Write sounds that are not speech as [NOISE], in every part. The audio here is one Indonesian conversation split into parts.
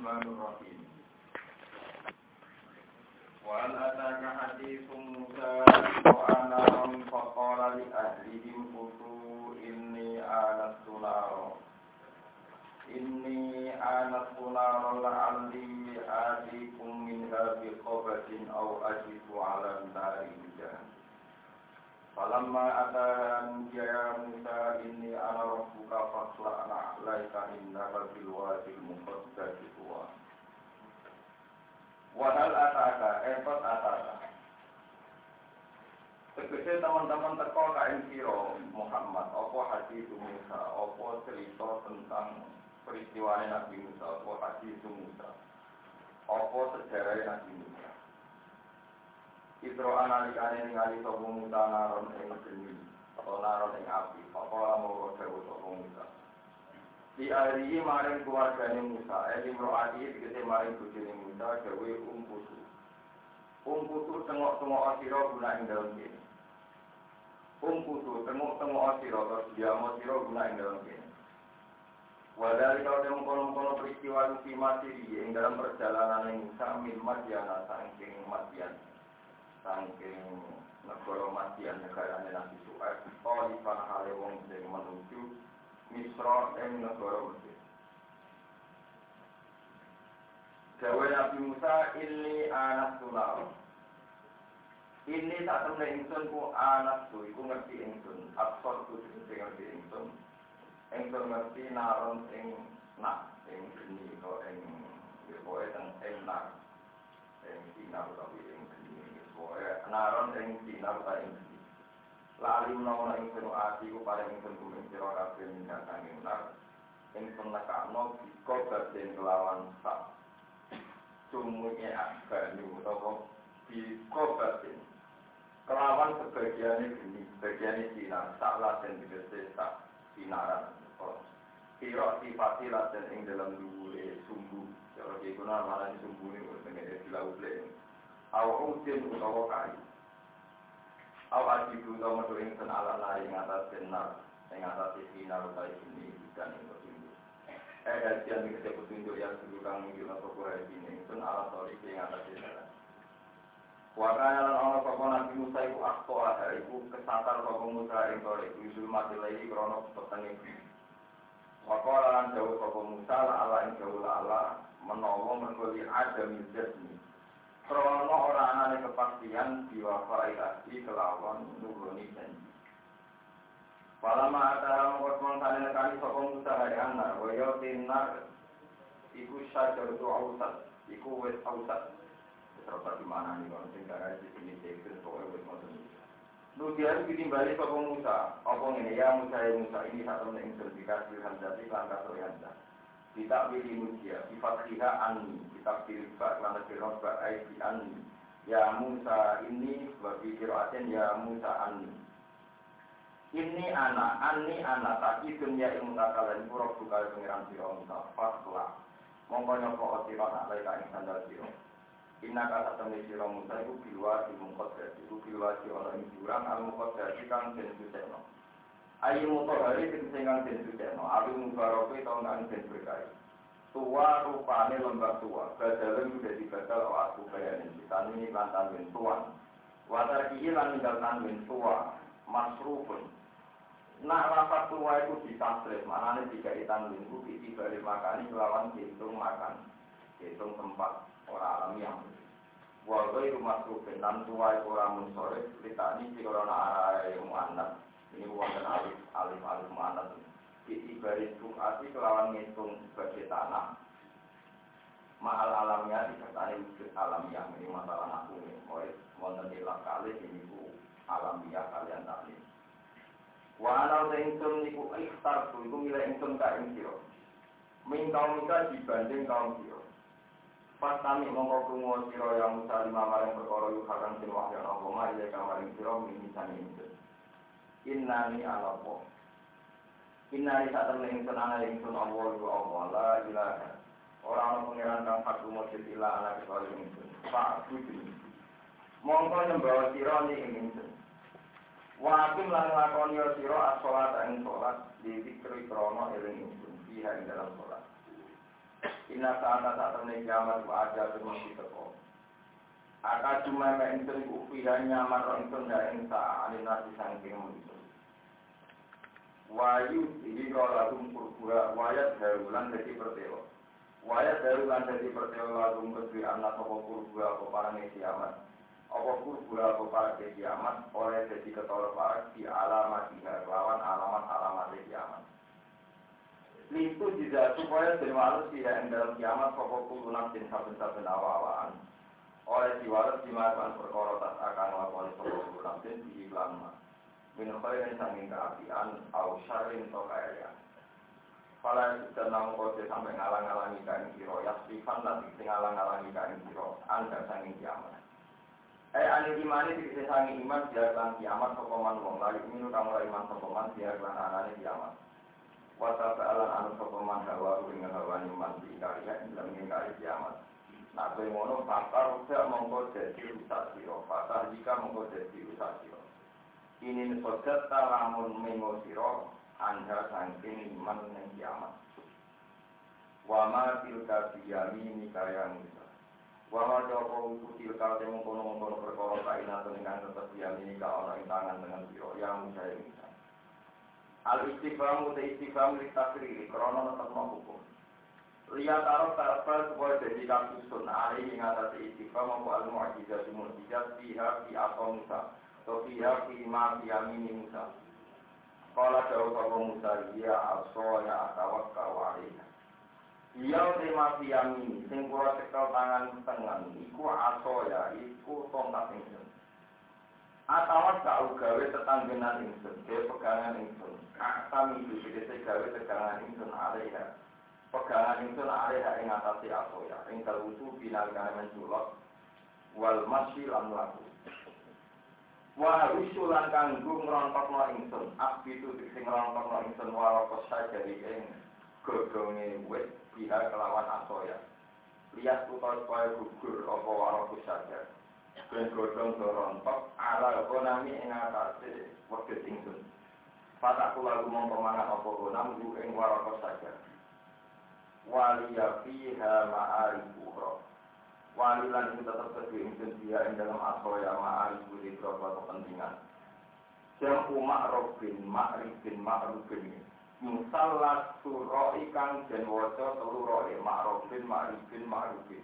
الرحمن الرحيم وهل أتاك حديث موسى وأنا فقال لأهلهم كتوا إني آنست نارا إني آنست نارا لعلي آتيكم منها بقبس أو أجد على النار هدى فلما أتاها نودي يا موسى إني أنا ربك فاخلع نعليك إنك بالوادي المقدس طوى Wahal ataka, efot ataka. Tegese teman-teman teko kain siro Muhammad, apa hadis Musa, apa cerita tentang peristiwa Nabi Musa, apa hadis Musa, apa sejarah Nabi Musa. Isro analikane ningali sapa Musa naron ing geni, atau naron ing api, apa lamu dewe sapa Musa. Di hari maring keluargane Musa, eli mroati dikete maring bojone Musa gawe umpusu. Umpusu tengok-tengok sira guna ing dalem kene. Umpusu tengok-tengok sira terus diamo sira guna ing dalem kene. Wadali kau yang kono-kono peristiwa di Masiri ing dalam perjalanan yang Musa min Madyana saking Madyan. Saking negara Madyan negara Nabi Su'aib. Khalifan hale wong sing menuju Misra ing negara Mesir. Dawe Nabi Musa ini anak tulau. Ini tak temen ingsun ku anak tu, iku ngerti ingsun. Tu sing ngerti ingsun. Ingsun ngerti naron ing nak, ing geni ing pokoke teng ing nak. Ing sinar utawi ing naron ing sinar utawi ing. Lali menawa ing sunu ati ku paling ingsun kuming sira kabeh angin nar. Ingsun nekakno biko baden kelawan sak. Sumunya agani utawa biko baden. Kelawan sebagiannya geni, sebagiannya sinar, sak laten digese sak sinaran. Kira sifati laten ing dalam dhuwure sumbu. Cara dikuna malah sumbu ini tengene dilaule. Awu utin utawa kayu. Aw ajibu tau metu ingsun ala nari ing atas benar ing atas sinar utawi ini dan ing petunjuk. Eh kajian dikete petunjuk yang dulu kang minggu napa kura ini ingsun ala ing atas benar. Wakana lan ana sapa Nabi Musa iku akto ada iku kesatar Musa ing iku lan Musa la ala ing ala Krono ora anane kepastian diwafai tadi kelawan nuruni janji. Palama atara mengkosmon kali kali sokong Musa hari anak, wayo tinar iku syajar tu ausat, iku wes ausat. Terus di mana nih kalau tinggal di sini jadi pokoknya wes ngoten. Nudian ditimbali sokong Musa, apa ini ya Musa ya Musa ini satu yang dikasih hamzati langkah. Kita pilih mulia, sifat liha ani, kita pilih bak, lana kirot bak, aiki ani. Ya Musa ini, sebagai kiroaten, ya Musa ani. Ini anak, ani anak, tapi dunia ilmu kakalan, pura buka pengiran siro Musa, faklah. Mongko nyoko siro, nak laika ing sandal siro. Inna kata temui siro Musa, itu bilwa di mungkot dari, itu bilwa di orang yang jurang, al mungkot dari kan susekno. Ayu mutohari sing singkang den sucekno, alu mubaroke tau nang den berkahi. Tua rupane lembah tua, badalen udah dibatal o aku bayanin kita ini lan tanwin tuan. Watar kihi lan ninggal tanwin tua, masrufun. Nak lapat tua itu ditasrif, maknanya tiga tanwin itu isi balik makani melawan hitung makan, hitung tempat. Orang alam yang Walau itu masrufin, dan tua itu orang munsorif, kita ini si corona arah yang mu'anat, ini wonten alif alif alif mana di ibarat tumati kelawan ngitung sebagai tanah. Mahal alamnya disertai wujud alamiah ini masalah aku ini. Mulai wonten ilah kali ini ku alamiah kalian tadi. Walau ingsun niku ikhtar tu iku milih ingsun ka ing sira. Min dibanding kaum sira. Pas kami mongko krungu sira yang musalimah maring perkara yu haram sing wahya apa ma ile kamaring sira min ingsun Innani alapo. Innani saat temen ingsun ana ingsun Allah wa Allah la ilaha. Orang orang pengiran kang hak mujud ila ana kecuali ingsun. Pak budi. Mongko nyembah sira ni ingsun. Wa akim lan lakoni sira as-salat ing salat di zikri krana eling ingsun fiha ing dalam salat. Inna saat saat temen kiamat wa aja mesti teko. Aka cuma mek ingsun iku fiha nyaman ro ingsun da ing sa'ane nasi saking manusa. Wayu iki kala lagu purpura wayat darulan dadi pertelo. Wayat darulan dadi pertelo lagu kedue anak sapa purpura apa parane kiamat. Apa purpura apa parane kiamat oleh dadi ketolak parek di alamat lawan alamat-alamat kiamat. Itu juga supaya bermalu tidak yang dalam kiamat pokok kulo nafsin saben-saben awa-awaan. Oleh diwales dimakan perkara tas akan lakoni pokok kulo nafsin di iklan ma. Min khairin sanging keapian, au syarrin to kaya. Pala sudah namu kode sampai ngalang-alangi kain kiro, ya sifan nanti sing ngalang-alangi kain kiro, anda sanging kiamat. Eh anil imani dikisi sanging iman biar lan kiamat sokoman wong lalu minu kamu iman sokoman biar lan anane kiamat. Wata ta'alan anu sopaman hawa dengan hawa niman di karya dalam mengingkari kiamat. Nah, kue ngono fakar udah mongko jadi rusak siro. Fakar jika mongko jadi rusak siro. Ini sojat talamun mengo siro. Anda sangking iman yang kiamat. Wama tilka biyami nikaya musa. Wama joko uku tilka temu kono-kono perkara kainat dengan tetap biyami nikah orang tangan dengan siro. Yang musa yang musa. Al istiqam uta istiqam li takriri krono tetepno hukum. Lihat taruh tarafal supaya jadi kapusun Ali yang atas istiqam mampu al mu'ajizat mu'ajizat Fiha fi atau Musa? Atau fiha fi ma fi amini Musa? Kala jauh sama Musa? Ya aso ya akawak kawalina Iya tema fi amini. Sing kura cekal tangan tangan Iku aso ya Iku tongkat ingsun. Atau kau gawe tetanggenan ingsun Gawe pegangan ingsun. Kami itu gawe pegangan ingsun alaiha Pegangan ingsun alaiha ing atasi asoya Ing terwusu binalkan menculot Wal masyi lan laku Wa usulan kanggu ngerontokno ingsun Abditu sing ngerontokno ingsun Warokos sajari ing Godonge wet Biha kelawan asoya Lihat putar supaya gugur Apa warokos sajari ben godhong dorontok ala konami ing atase wedhus ingsun. Patak kula lumong pemangan apa gonam yu ing waraka saja. Waliya fiha ma'arifu ro. Wali lan itu tetap kedua ingsun dia ing dalam asoya ma'arifu di beberapa kepentingan. Jam umak robin, ma'rifin, ma'rufin. Musallat suro ikang dan wajo telu roe, ma'rufin, ma'rifin, ma'rufin.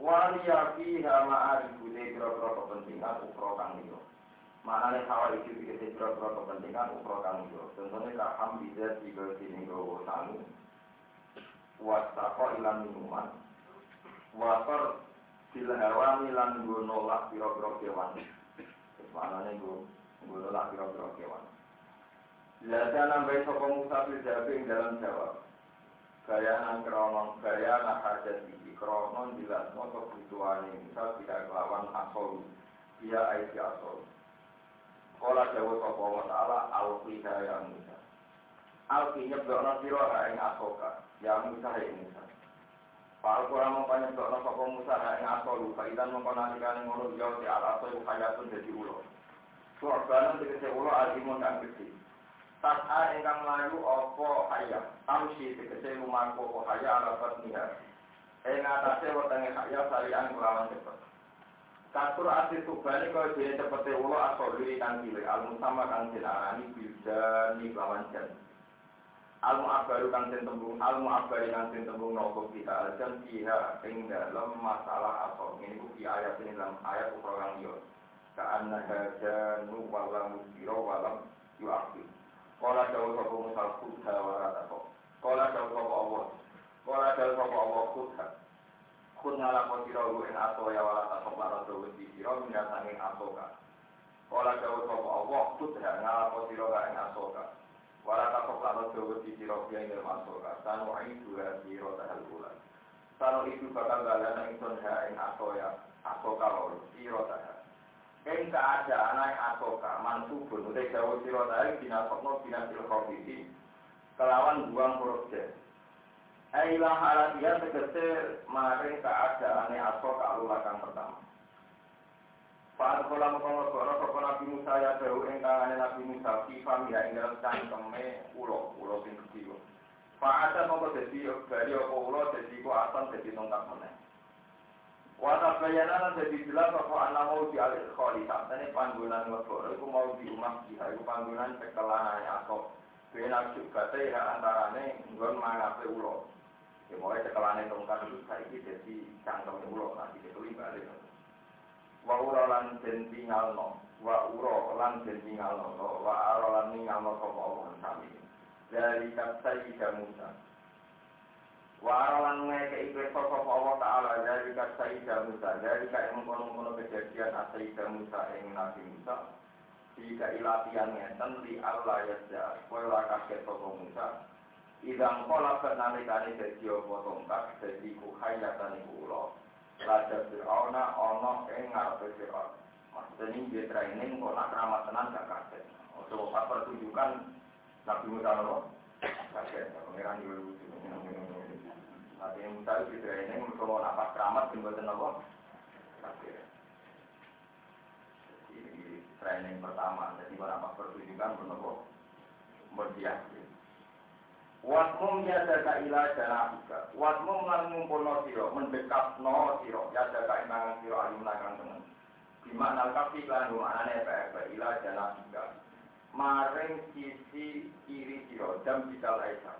Waliya fiha ma'arifu de kira-kira kepentingan ukro kang liyo. Mana nih hawa itu dikasih kira-kira kepentingan ukro kang liyo. Contohnya kaham bisa tiga sini gowo sangu. Wasako ilan minuman. Wasor dilhawani lan gue nolak kira-kira kewan. Mana nih gue gue nolak kira-kira kewan. Lalu nambahi sopo Musa fil dalam jawab. Gaya nang kronon, gaya nak hajat kronon jelas motor kebutuhan misal tidak kelawan asol dia aisi asol Kala jauh sopa wa ta'ala Al-Qidha ya Musa Al-Qidha nyebdokna siro ing asoka Ya Musa ya Musa. Para orang mau banyak doa nafkah kamu sana yang asal luka itu mau kau nanti kan mau luka jauh di arah soal luka jatuh jadi ulo. Suar kanan ulo alimun dan kecil. Tas a engkang layu opo hayam. Tahu sih tiga si opo hayam arah pas niar. Enak tak sih waktu yang hayam salian kurawan cepat. Katur asli tuba ini kau jadi cepete si ulo asal luka kan kile. Almu sama kan jenarani bisa nih lawan jenis. Al mu'abbaru kang den tembung al mu'abbari kang den tembung nopo kita al jan fiha ing dalem masalah asal ini ku ayat ini dalam ayat ukra kang yo. Ka'anna hajanu walam musiro walam yu'akhir. Kala jauh sapa musal kudha wa ratako. Kala jauh sapa Allah Kala dal sapa Allah kudha. Kun ngalako sira lu ing aso ya wala ta sapa ra do wedi sira minat sanging asoka. Kala dal sapa Allah kudha ngalako sira ing asoka. Wala ta sapa ra do wedi sira ing dalam asoka. Tan wa itu ya sira tahal bulan. Tano itu bakal galana ingsun ha ing aso ya asoka loro sira tahal. Ing keadaan anak asoka mansubun utai jauh sira tahal binasokno binasil khobiti kelawan buang jas. Ailah halatiya tegese maring keadaane asok alulakan pertama. Pak kula mengkono kono sapa Nabi Musa ya dawu ing tangane Nabi Musa fi fam ya ing dalem cangkeme ulo, ulo sing gedhe. Pak ada mau jadi dari apa ulo jadi ku asan jadi tongkat meneh. Wata bayanan jadi jelas bahwa anak mau di alih kholi saat ini panggungan lebor itu mau di rumah dia itu panggungan kekelangan atau benar juga ya antarane nggon mangape ulo. Ya mulai kekelangan tongkat itu saya jadi cangkem ulo nanti ketuli balik. Wa uro lan den tinggalno, wa uro lan den tinggalno, wa aro lan ninggalno sapa Allah sami dari kata Ida Musa. Waralan ngeke ibe sosok Allah Ta'ala dari kata Ida Musa. Dari kata mengkono-kono kejadian asa Ida Musa yang Nabi Musa. Jika ilatian ngeten di Allah ya Kue kaget sosok Musa. Idang pola bernalikani jadi apa tongkat. Jadi kuhayatan ibu ulo. Raja Fir'auna ono ing ngarepe Fir'aun. Maksudnya ini dia training kok nak ramah tenan gak kaget. Untuk pertunjukan Nabi Musa nopo. Kaget, pangeran yo lucu. Nabi Musa itu ini kalau napas keramat tinggal nopo. Kaget. Jadi training pertama, jadi kalau napas pertunjukan bernopo. Berdiakin. Wasmum ya jaga ila janabika. Wasmum lan ngumpulno sira, mendekatno sira, ya jaga inangan sira alim nakang temen. Gimana kafi lan anane apa ila janabika maring sisi kiri sira jam bidal aisa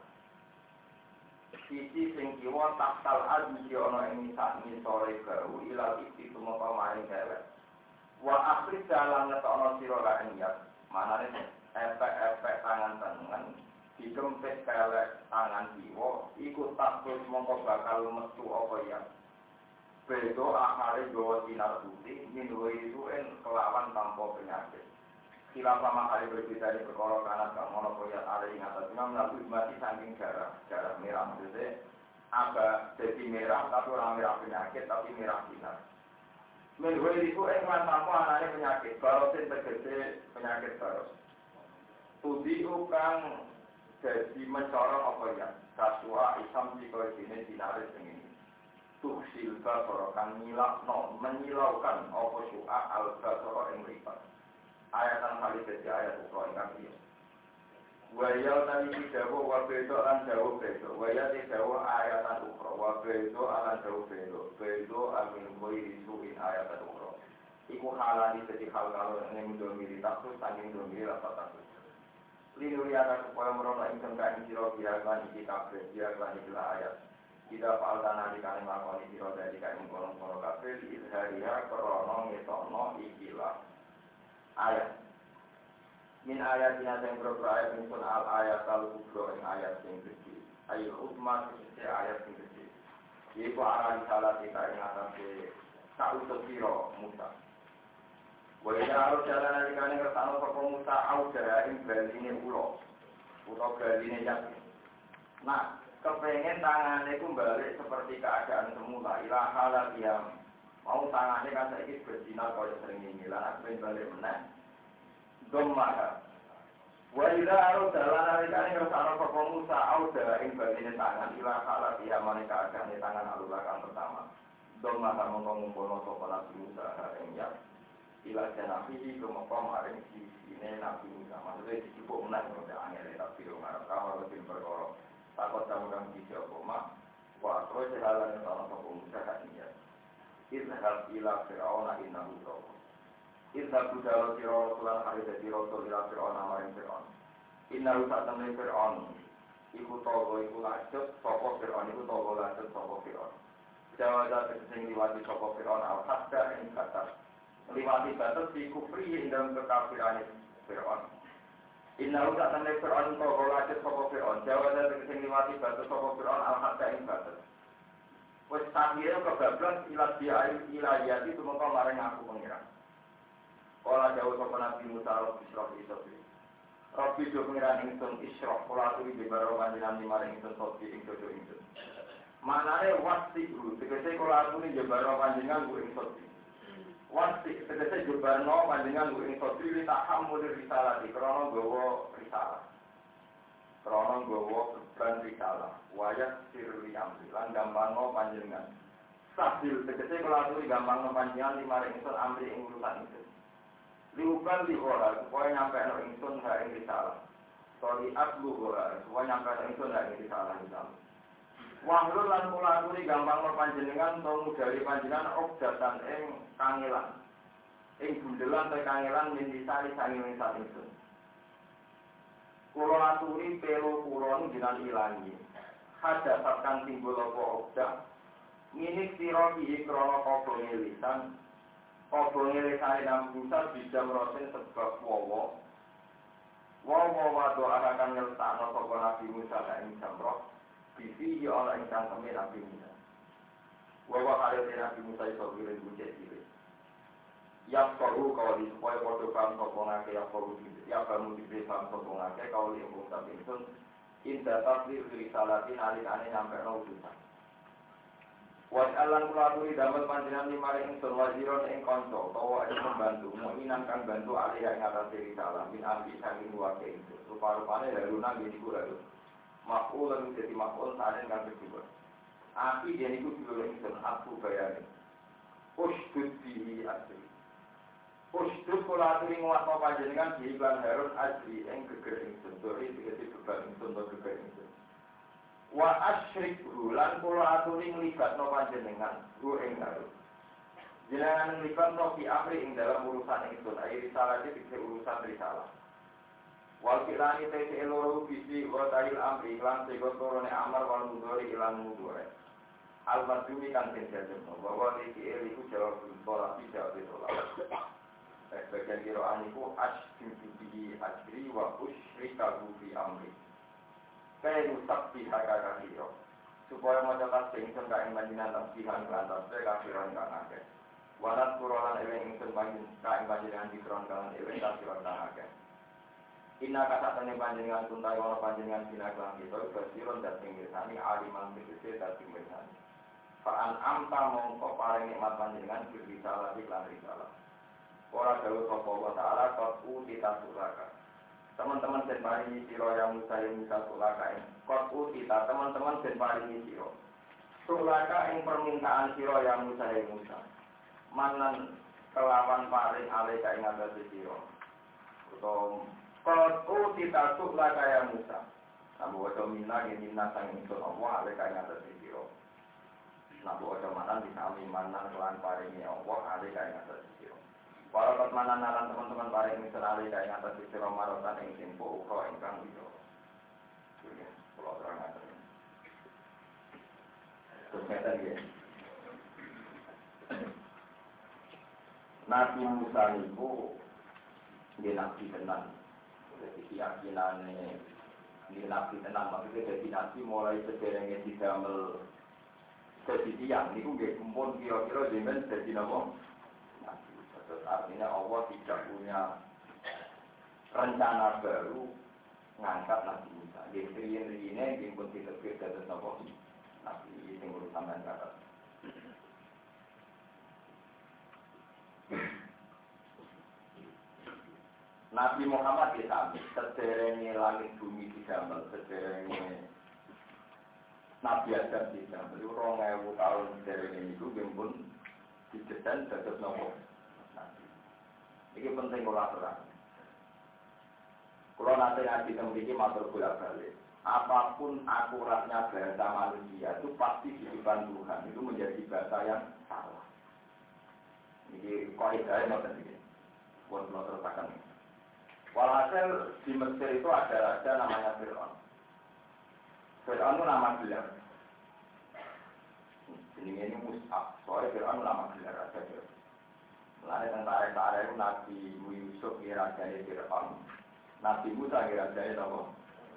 sisi sing kiwa taktal adi ana ing sak sore gau ila iki tumapa maring dewek wa akhir dalam ngetokno sira ra niat manane efek-efek tangan tangan dikempit kelek tangan kiwa iku takut mongko bakal metu apa ya Bedo akhari gawa sinar putih, min itu kelawan tanpa penyakit. Sila sama kali berbeda di perkara gak ngono koyat ada yang atas imam lalu mati saking darah darah merah maksudnya agak jadi merah tapi orang merah penyakit tapi merah sinar. Menurut itu eh tanpa anaknya penyakit barosin tergede penyakit baros. Tudi kang jadi mencorong apa ya kasua isam di sini dinaris ini. Tuh silka korokan nyilak no menyilaukan apa syua al kasoro yang lipat ayatan kali jadi ayat ukro ingkang iya. Waya tadi dawa wa bedo lan dawa bedo. Ti dawa ayatan ukro wa bedo lan dawa bedo. Bedo amin koi isuin ayatan ukro. Iku halani jadi hal kalau ini mendomiri takut saking mendomiri rasa takut. Linuri akan supaya merona ingkang kain siro biarkan iki kabeh biarkan iki ayat. Tidak fal tanah di kani lakoni siro dari kain kono-kono kabeh di izhariha krono ngetokno ikilah ayat. Min ayat yang berapa ayat pun al ayat al kubro yang ayat yang kecil. Ayo utma sisi ayat yang kecil. Yaitu arah salah kita yang ke sauto siro Musa. Wajah harus jalan dari kane kersano sopo Musa auda ing ini ulo. Utau ini yakin. Nah, kepengen tangannya itu balik seperti keadaan semula. Ilah halal yang Mau tangannya kan saya ini berzina kalau sering ini lah, aku balik menang. Domah. Wa ila aru dalan alikane ngersano sapa Musa au ing bagine tangan ila kala dia maneka agane tangan alulakan pertama. Domah kamu ngumpulno sapa Nabi Musa ing ya. Ila janabi iki kumapa maring sisine Nabi Musa. Maksudnya dicupuk menang kok angel tapi ngarep kawal lebih perkara. Takut kang bisa apa mak. Wa terus jalan ngersano sapa Musa ing ya. Izhab ila fir'auna innahu tawwa. Izhab budalo sira rasulan hari dadi rasul ila fir'auna maring fir'aun. Innahu sak temne fir'aun. Iku tawwa iku lanjut sapa fir'aun iku tawwa lanjut sapa fir'aun. Jawaza sing liwati sapa fir'aun al hadda ing batas. Liwati batas di kufri dalam kekafiran fir'aun. Innahu sak temne fir'aun tawwa lanjut sapa fir'aun. Jawaza sing liwati batas sapa fir'aun al hadda ing batas. Wes takdirnya kebablas ilat dia ilayat itu maka maring aku pengiran. Kala jauh sopan Nabi Musa Rob Isroh Isofi. Robi do pengiran ingsun Isroh Kala turi di baro panjinan di maring ingsun Sofi ing dodo ingsun. Manane wasti guru, tegese kala turi di baro panjinan gue ing Sofi. Wasti tegese jebarno panjinan gue ing tak hamul risalah di krono gowo risalah. Krono gowo beban risalah wayat sirli amri lan gampangno panjenengan. Sabil tegese kelaturi gampangno panjenengan lima ingsun amri ing urusan itu. Liukan ora supaya nyampe no ingsun ha ing risalah Soli aslu ora, semua nyangka itu nggak ini salah Islam. Wahlul lan kula aturi gampang lo panjenengan to mudali panjenengan obdatan ing kangelan. Ing bundelan te kangelan minti sari sangi ing sak ingsun. Kula aturi pelo kula jenengan ilangi. Haja satkan timbul apa obda. Minik sira iki krana kobonge lisan. Kobonge lisan nang bisa bisa merosen sebab wowo. Wowo wado akan nyertakno sapa Nabi Musa ing jamroh. Bibi ya Allah Nabi Musa. Wawa Nabi Musa. Yap koru kau di supaya bodoh paham sopong ake yap koru di ya kamu diberi paham sopong ake kau di umum tapi itu indah tasbih diri salatin alin ane nyampe no utusan. Wat alan kula aturi damel panjenengan lima ingsun wajiron ing kanca utawa ing membantu muinan kang bantu alih ing atas diri salah min ahli saking wake itu. Lalu nang iki dan jadi makul saling kan kedua. Api dia itu dulu ingsun aku bayarin. Usdud bihi asri. Usdud kula aturi nguatno panjenengan di iklan Harun asri ing geger ingsun. Dori tegese beban ingsun to geger ingsun. Wa asyrik lan kula aturi nglibatno panjenengan ru ing Harun. Jenengan nglibatno fi amri ing dalam urusan ingsun. Ayo risalah iki urusan risalah. Wal kilani tete eloro bisi wa tail amri lan sego torone amar wal mudore ilan mudore. Al madumi kan den jajem bahwa iki iku jawab sholat bi jawab sholat. Bagian kiro aniku asjudu bihi ajri wa usyrika fi amri. Kaya rusak biha kakak kiro. Supaya mau cepat singsun ka ing panjinan tasbihan kelan tasbih kafiran kang akeh. Walat kurolan ewen ingsun panjin ka ing panjinan dikron kalan ewen kafiran kang akeh. Inna kata tanya panjenengan tuntai wala panjenengan bina kelang kita Basiron dan tinggisani aliman tegese dan tinggisani Fa'an amta mongko paling nikmat panjenengan Berbisalah di kelang risalah Ora jauh sopa wa ta'ala Kotu kita suraka Teman-teman dan paringi siro yang Musa yang Musa suraka ini Kotu kita teman-teman dan paringi siro Suraka yang permintaan siro yang Musa yang Musa. Manan kelawan paring alih kain atas siro Atau Kalau kita tuh lah kayak Musa. Nabu wajo mina ini mina sang ingsun Allah ale kaya ngatas siro. Nabu wajo mana bisa mana kelan paringi Allah ale kaya ngatas siro. Walau kot mana naran teman-teman paring ingsun ale kaya ngatas siro marotan ing simpo ukro ingkang itu. Kalau terang ngatas. Terus ya. Nabi Musa niku dia nabi tenan jadi keyakinannya ini nabi tenang. Maksudnya jadi nabi mulai sederhana didamel jadi tiang. Ini gue kumpul kira-kira jemen jadi nama nabi. Artinya Allah tidak punya rencana baru ngangkat nabi Musa. Di riyen ini dia pun tidak dari nama nabi ini urusan dan kata Nabi Muhammad ya sami, sederenge langit bumi didamel, sederenge Nabi Adam didamel, itu rong ewu tahun sederenge itu pun didesain dados nopo. Ini penting kalau terang. Kalau nanti ngaji memiliki matur bolak balik, apa pun akuratnya bahasa manusia itu pasti di depan Tuhan itu menjadi bahasa yang salah. Ini kaidah yang penting. Buat teruskan ini. Walhasil di Mesir itu ada raja namanya Fir'aun. Fir'aun itu nama gelar. Ini ini Mus'ab. Soalnya Fir'aun itu nama gelar raja Fir'aun. Lalu tentara-tentara itu Nabi Yusuf ya raja Fir'aun. Nabi Musa ya raja itu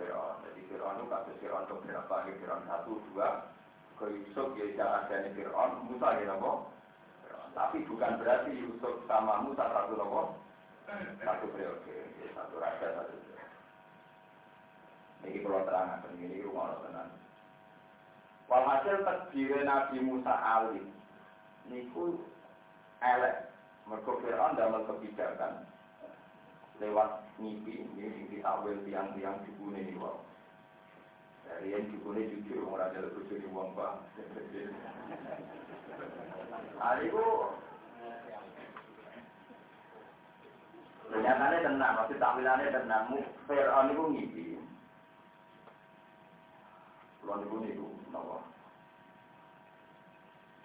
Fir'aun. Jadi Fir'aun itu kasus Fir'aun itu berapa? Fir'aun satu, dua. Ke Yusuf ya raja Fir'aun. Musa ya apa? Tapi bukan berarti Yusuf sama Musa satu nopo satu periode, satu raja, satu Ini kalau terang ini rumah tenan. Walhasil terdiri Nabi Musa alim, niku elek, mergo Fir'aun dalam kebijakan lewat mimpi, ini ditawil tiang-tiang dibune ini wow. Dari yang dibune jujur, orang ada di uang bang. Hari Ternyata tenang, masih takwilannya tenang. Fir'aun itu ngipi. Kalau niku niku napa?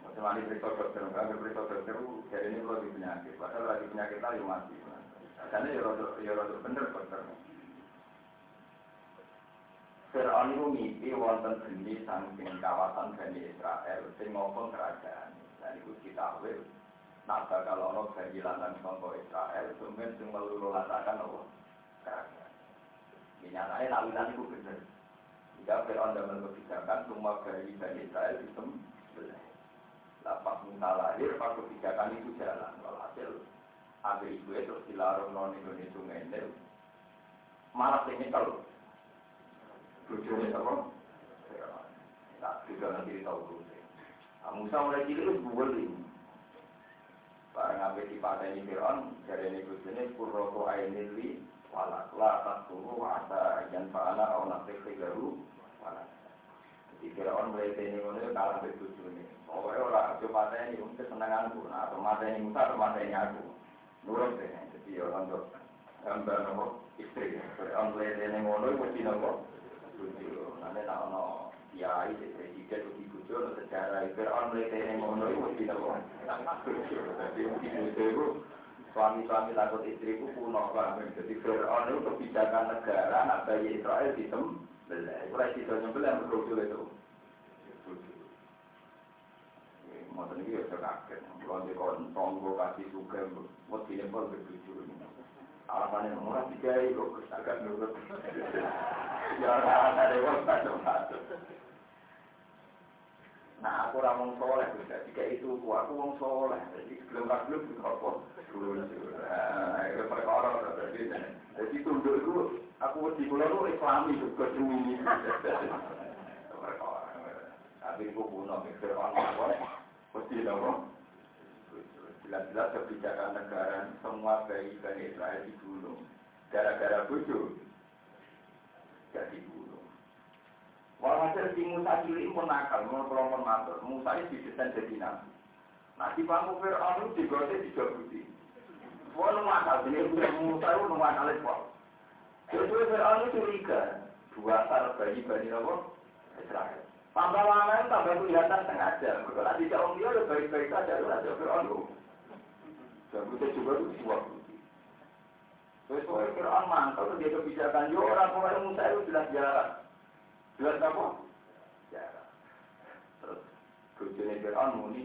Macam ini periksa dokter, enggak periksa dokter, jadi ini di penyakit, padahal lagi penyakit lagi mati. Karena ya rada ya bener dokter. Fir'aun itu mimpi wonten geni saking kawasan Bani Israel sing ngomong kerajaan. Dan itu kita wil. Nah kalau ono bagi lanang sangka Israel, kemudian sing melulu latakan apa? Kerajaan. Ini nyatanya itu bener. Jika Fir'aun dalam kebijakan, semua bagi Bani Israel disembelih. Lapas Musa lahir, pas kebijakan itu jalan. Kalau hasil, ambil ibu itu dilarung non Indonesia ngendel. Malah teknikal. Bujurnya apa? Tak juga nanti tahu dulu. Musa mulai cilik itu buweli. Barang apa di pantai ini Fir'aun, dari ini bujurnya kurroto ainili walak la tasuru asa yang fa'ala au nasik tigaru walak. Jadi Fir'aun mulai ini ngono kalah dari bujurnya. Pokoknya orang coba ini untuk kesenanganku, nah atau mata ini atau mata ini aku. Nurut deh, jadi orang tuh gambar nopo istri. Fir'aun mulai ini ngono, mesti nopo bojo. Nanti tak ono kiai di presiden di bojo no sejarah Fir'aun mletene ngono iku mesti nopo. Dadi mesti bojo iku suami-suami takut istriku kuno banget. Jadi Fir'aun itu kebijakan negara anak bayi Israel sistem belai. Mulai sistem nyembelih berburu itu. Mungkin ini ya kaget. Kalau di tonggo kasih suka, mesti ini pun berjujur. alasannya murah tiga itu agak nurut ya ada yang macam nah aku ramong soleh jika itu aku aku wong soleh. Jadi belum belum juga apa dulu itu perkara jadi jadi tunduk itu aku di pulau itu islami juga demi perkara. Tapi aku punya mikir apa mesti dong jelas-jelas kebijakan negara semua bayi Bani Israel dibunuh. Gara-gara bodoh jadi dibunuh walhasil si Musa cilik pun nakal mau kelompok matur. Musa itu didesain jadi nabi. Nah di bangku Fir'aun itu digote tiga budi. Wah, lu makal, jadi Musa itu lu makal itu Jadi Fir'aun itu curiga. Dua sar bayi-bayi apa? Israel. Tambah lama tambah kelihatan sengaja. Kalau tidak jauh dia lebih baik-baik saja. Lu ada Fir'aun dan kita juga itu sebuah bukti. Sesuai Quran mantap dia kebijakan. Yo orang pemain Musa itu jelas jarak. Jelas apa? Jarak. Terus bujurnya Quran muni.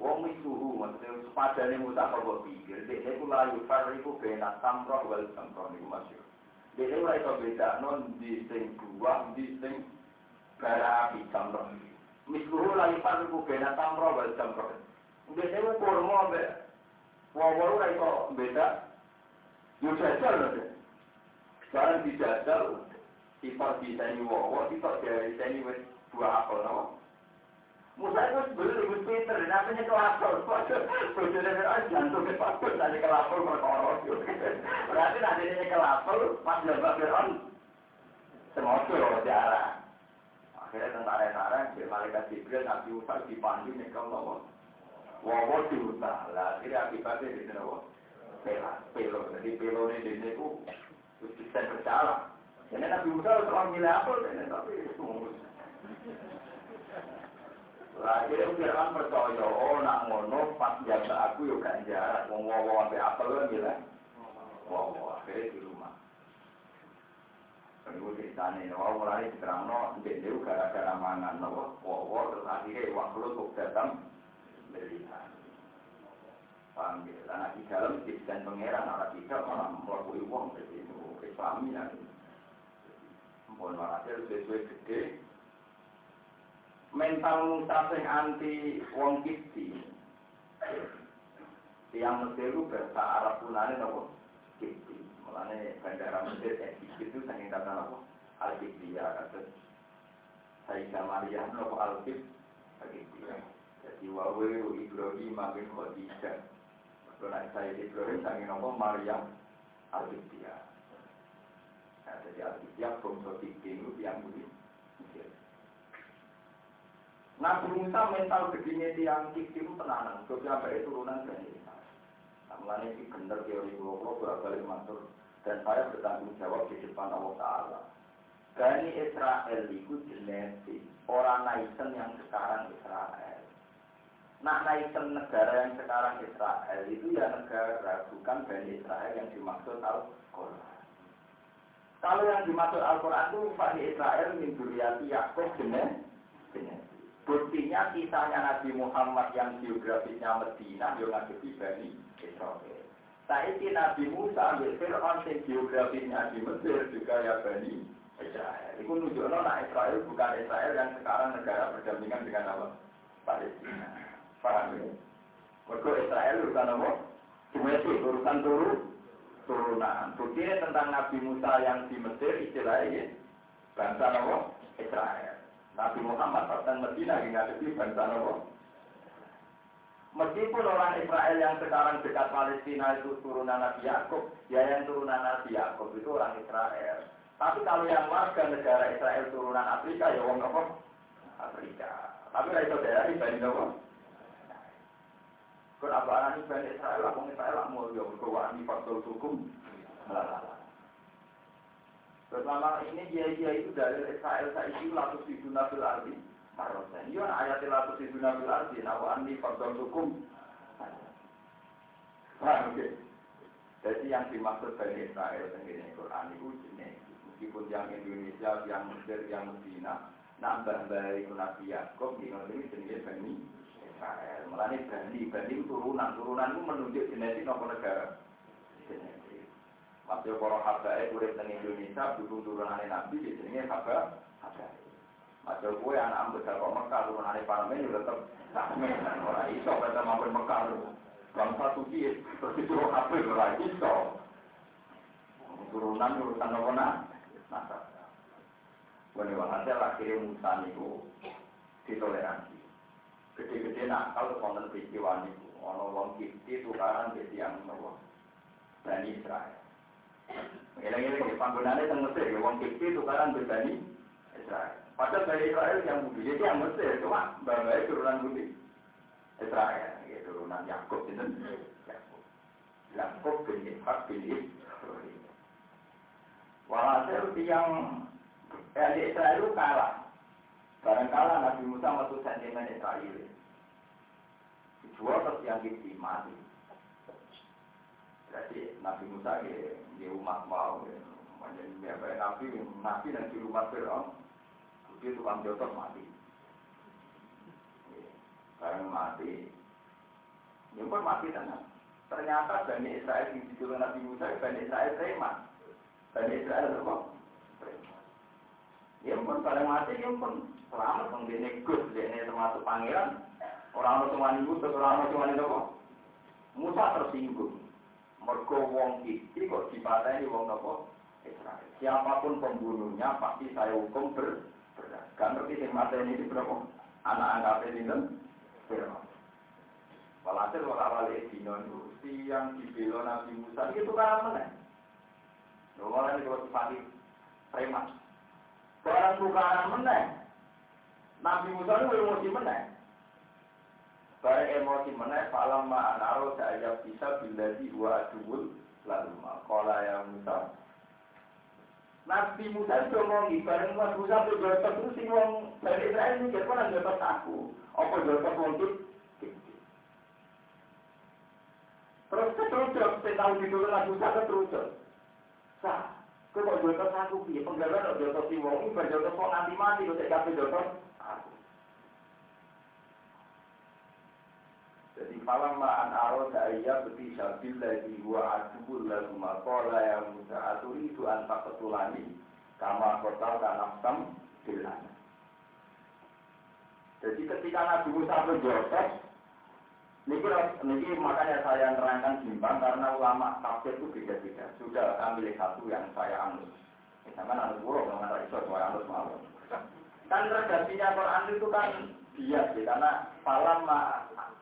Wong misuhu maksudnya sepadane Musa apa pikir. Dia itu layu fariku benak tamroh wal tamroh ini masyur. Dia itu layu beda non di sing buah di sing bara api tamroh. Misuhu layu fariku benak tamroh wal tamroh. Dia itu kurma be Wong-wong ora iso beda. Yo jajal lho. Barang dijajal sifat diseni wong-wong sifat dari seni wis dua apel no. Musa itu sebelum ibu Peter, namanya kelapor. Bojone Fir'aun jantung ke patut, nanti kelapor berkorok. [LAUGHS] Berarti nanti ini kelapor, pas jambak Fir'aun, semoga jarak. Akhirnya tentara-tentara, malaikat Jibril, Nabi Musa dipandu nih kalau Wawo diutah, lah akhirnya akibatnya di sini wawo. Pela, pelo, jadi pelo ini di sini ku, terus bisa bersalah. Jadi Nabi Musa harus orang milih apa, ini tapi itu Lah akhirnya Fir'aun percaya, oh nak ngono pas jaga aku yuk kan jarak, mau sampai apa lo milih. Wawo, akhirnya di rumah. Kalau ceritanya, wawo mulai diterang, no, dia gara-gara mangan, no, wawo, terus akhirnya waktu lu datang, beriman. Paham ya? Karena di dalam dan pangeran arah kita malah melakukan uang jadi itu Islami ya. Mohon hasil sesuai gede. Mental Musa sing anti wong kiti. Tiang Mesir itu bahasa Arab punane nopo kiti. Mulane bandara Mesir eh itu saking kata nopo al-kiti ya kata. Sayyidah Maryam nopo al-kiti. Jadi wawiru Ibrahim makin Khadijah. Kalau saya Ibrahim sangi nopo Maryam Al-Qibtiyah. Nah, jadi Al-Qibtiyah bangsa tiga itu yang budi. Nabi Musa mental begini tiang kiki itu tenanan. Itu turunan dari Nah, mulanya ini benar teori berapa kali matur. Dan saya bertanggung jawab di depan Allah Ta'ala. Bani Israel itu genetik. Orang Naisen yang sekarang Israel. Nah, Naisen negara yang sekarang Israel itu ya negara, bukan Bani Israel yang dimaksud Al-Quran. Kalau yang dimaksud Al-Quran itu Bani Israel min Duriati Yaakub genetik. Buktinya kisahnya Nabi Muhammad yang geografisnya Medina, yang ngadepi Bani Israel. Saiki Nabi Musa ambil Fir'aun yang geografisnya di Mesir juga ya Bani Israel. Itu nunjukno nah Israel bukan Israel yang sekarang negara berdampingan dengan apa? Palestina. Paham ya? Mereka Israel urusan apa? Domestik, urusan turun, turunan. Buktinya tentang Nabi Musa yang di Mesir istilahnya bangsa apa? Israel. Nabi Muhammad datang Medina hingga lebih bangsa apa? Meskipun orang Israel yang sekarang dekat Palestina itu turunan Nabi Yakub, ya yang turunan Nabi Yakub itu orang Israel. Tapi kalau yang warga negara Israel turunan Afrika, ya wong? Afrika. Tapi kalau itu daerah Bani apa? Kalau apa anak Bani Israel, aku Israel, mau ya berkewani faktor hukum. Bersama ini dia-dia itu dari Israel saya itu latus di Nabil Ardi. Marosan. Iya ayat latus di Nabil Ardi. Nawa ani faktor hukum. Paham oke. Jadi yang dimaksud Bani Israel sendiri Quran itu jenis meskipun yang Indonesia, yang Mesir, yang Medina, nambah baik Nabi Yakob, di ini jenis Bani Israel. Malah ini Bani, Bani turunan, turunan itu menunjuk genetik nopo negara. Genetik. Masih para habaib urip di Indonesia, butuh turunan Nabi, di sini haba, habaib. Masih kue anak besar kok Mekah, turunan Parmen, itu tetap takmen. Orang iso, kata mampir Mekah. Bangsa suci, terus itu habaib, orang iso. Turunan urusan nopo nah nasab. Wani walhasil akhirnya Musa niku ditoleransi. Gede-gede nakal konten peristiwa niku. Ono wong kipti tukaran jadi yang nopo. Bani Israel. Ini-ini ini panggunannya teng Mesir. Wong kipti tukaran Bani Israel. Padahal Bani Israel yang budi. Jadi yang Mesir. Cuma bangga turunan budi. Israel. Ya, turunan Yakub. Yakub. Yakub bin Ishak bin Israel. Walhasil yang di Israel itu kalah. Barang kalah Nabi Musa masuk sentimen Israel. Dijual terus yang mati. Jadi Nabi Musa di umat mau. Menjadi Nabi, Nabi dan di umat Fir'aun. Dia tukang jotos mati. Barang mati. Ini pun mati tenang. Ternyata Bani Israel yang ditulis Nabi Musa, Bani Israel terima. Bani Israel apa? Ya pun pada mati ya pun selamat dong ini gus ini termasuk pangeran. Orang orang cuma ibu, orang orang cuma apa? Musa tersinggung. Mergo wong iki kok dipateni wong apa? Israel. Siapa pun pembunuhnya pasti saya hukum ber berat. Kan ngerti sing mateni berapa? Anak angkat ini kan? Firman. Walhasil wala wali dino itu yang dibela Nabi Musa itu kan mana? Orang ini kalau sifati preman. Barang tukaran meneng. Nabi Musa itu emosi meneng. Barang emosi meneng, falam ma'anaro saya bisa bila di dua adubul lalu makola yang Musa. Nabi Musa itu ngomong, barang Mas Musa itu jodoh itu sih ngomong, dari Israel ini jadi orang jodoh aku. Apa jodoh ngomong Terus keterucut, saya tahu dulu Nabi Musa keterucut. Sah. Kau kok jotos aku piye? Penggalan kok jotos si wong, bar jotos kok nganti mati kok jotos aku. Jadi malam ma'an aro da'iyya beti syabil lagi huwa adubul lagu makola yang musa aturi itu antak ketulani kama kotal kanafsam bilan. Jadi ketika Nabi Musa berjotos, Niki, makanya saya nerangkan bimbang karena ulama tafsir itu beda-beda. Sudah ambil satu yang saya anut. Misalkan anut buruk, kalau nggak iso cuma anut malu. Kan redaksinya Quran itu kan bias ya, karena falam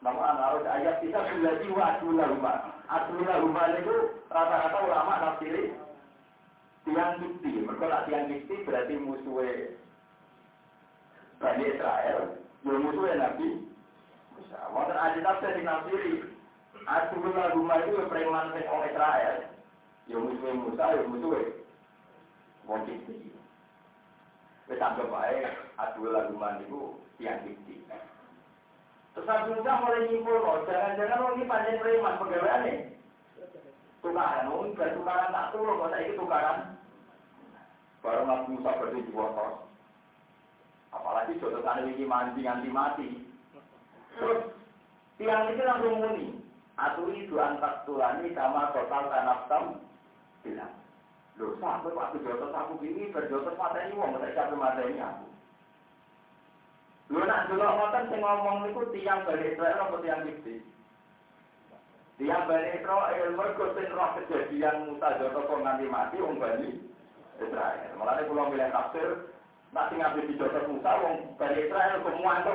nama harus ayat kita sudah jiwa asulah rumah. Asulah rumah itu rata-rata ulama tafsir tiang kipti. Mereka tiang kipti berarti musuhnya Bani Israel, ya musuhnya Nabi Wonten ahli tafsir di nafsiri. Asbunul rumah itu preman sing orang Israel. Ya musuh Musa, ya musuh wong kiti. Wis anggap wae adu laguman itu tiang dikti. Terus Nabi Musa mulai nyimpul kok, jangan-jangan orang ini panjang preman pegawai nih. Tukaran, oh enggak tukaran tak turun, kok saya tukaran. Baru Nabi Musa berdiri di Apalagi jodoh ini mandi nganti mati. Terus tiang itu langsung muni. Aturi dua antak tulani sama total tanaptam bilang. Loh, sampai waktu jodoh aku ini berjodoh mata ini uang, saya capek mata ini aku. Lu nak dulu ngoten sing ngomong niku tiang Bani Israel apa tiang Kipti? Tiang Bani Israel mergo sing roh kejadian Musa jodoh kok nganti mati wong Bani Israel. Malah kula milih tafsir nak sing di jodoh Musa wong Bani Israel semua itu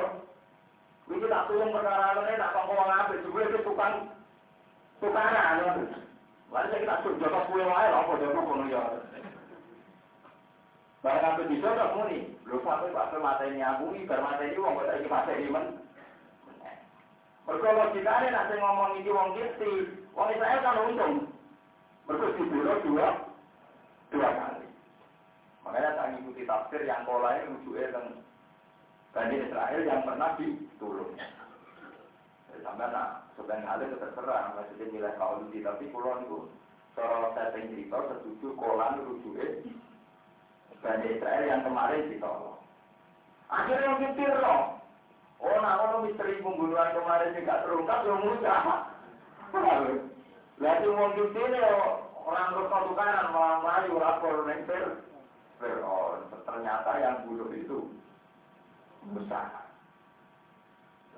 Iki tak tulung perkara ini tak kongkong wong apik, juga itu tukang tukaran. Lalu kita sudah jodoh kue wae apa jodoh kono ya. Barang di jodoh muni, lu sampai pak ini aku ini bermata ini wong kota ini mata ini men. Mereka logikanya nanti ngomong ini wong kiti, wong Israel kan untung. Mereka dibunuh dua, dua kali. Makanya tak ngikuti tafsir yang pola ini rujuknya kan Bani Israel yang pernah ditulung. Sampai nak sebenarnya hal itu terserah, maksudnya nilai kauludi, tapi pulau itu kalau saya cerita setuju kolan rujuknya Bani Israel yang kemarin ditolong. Akhirnya yang mikir loh. Oh, nah, kalau misteri pembunuhan kemarin tidak terungkap, ya mudah. Lalu mau ini orang kanan malah melayu lapor nengper. Ternyata yang bunuh itu Musa.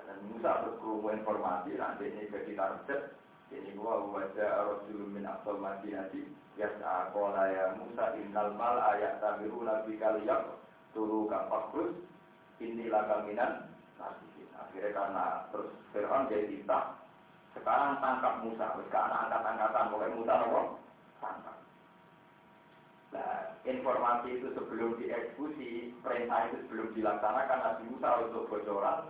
Dan Musa berkerumun informasi nanti ini ke kita reset. Ini gua wajah Rasul min asal madinati. Yas'a qala ya Musa innal mal ayat tabiru nabi kaliyak turu kafakus ini lagaminan nasihin. Akhirnya karena terus Fir'aun jadi titah. Sekarang tangkap Musa. Sekarang angkat-angkatan. Pokoknya Musa nopo tangkap. Nah, informasi itu sebelum dieksekusi, perintah itu sebelum dilaksanakan, Nabi Musa untuk bocoran,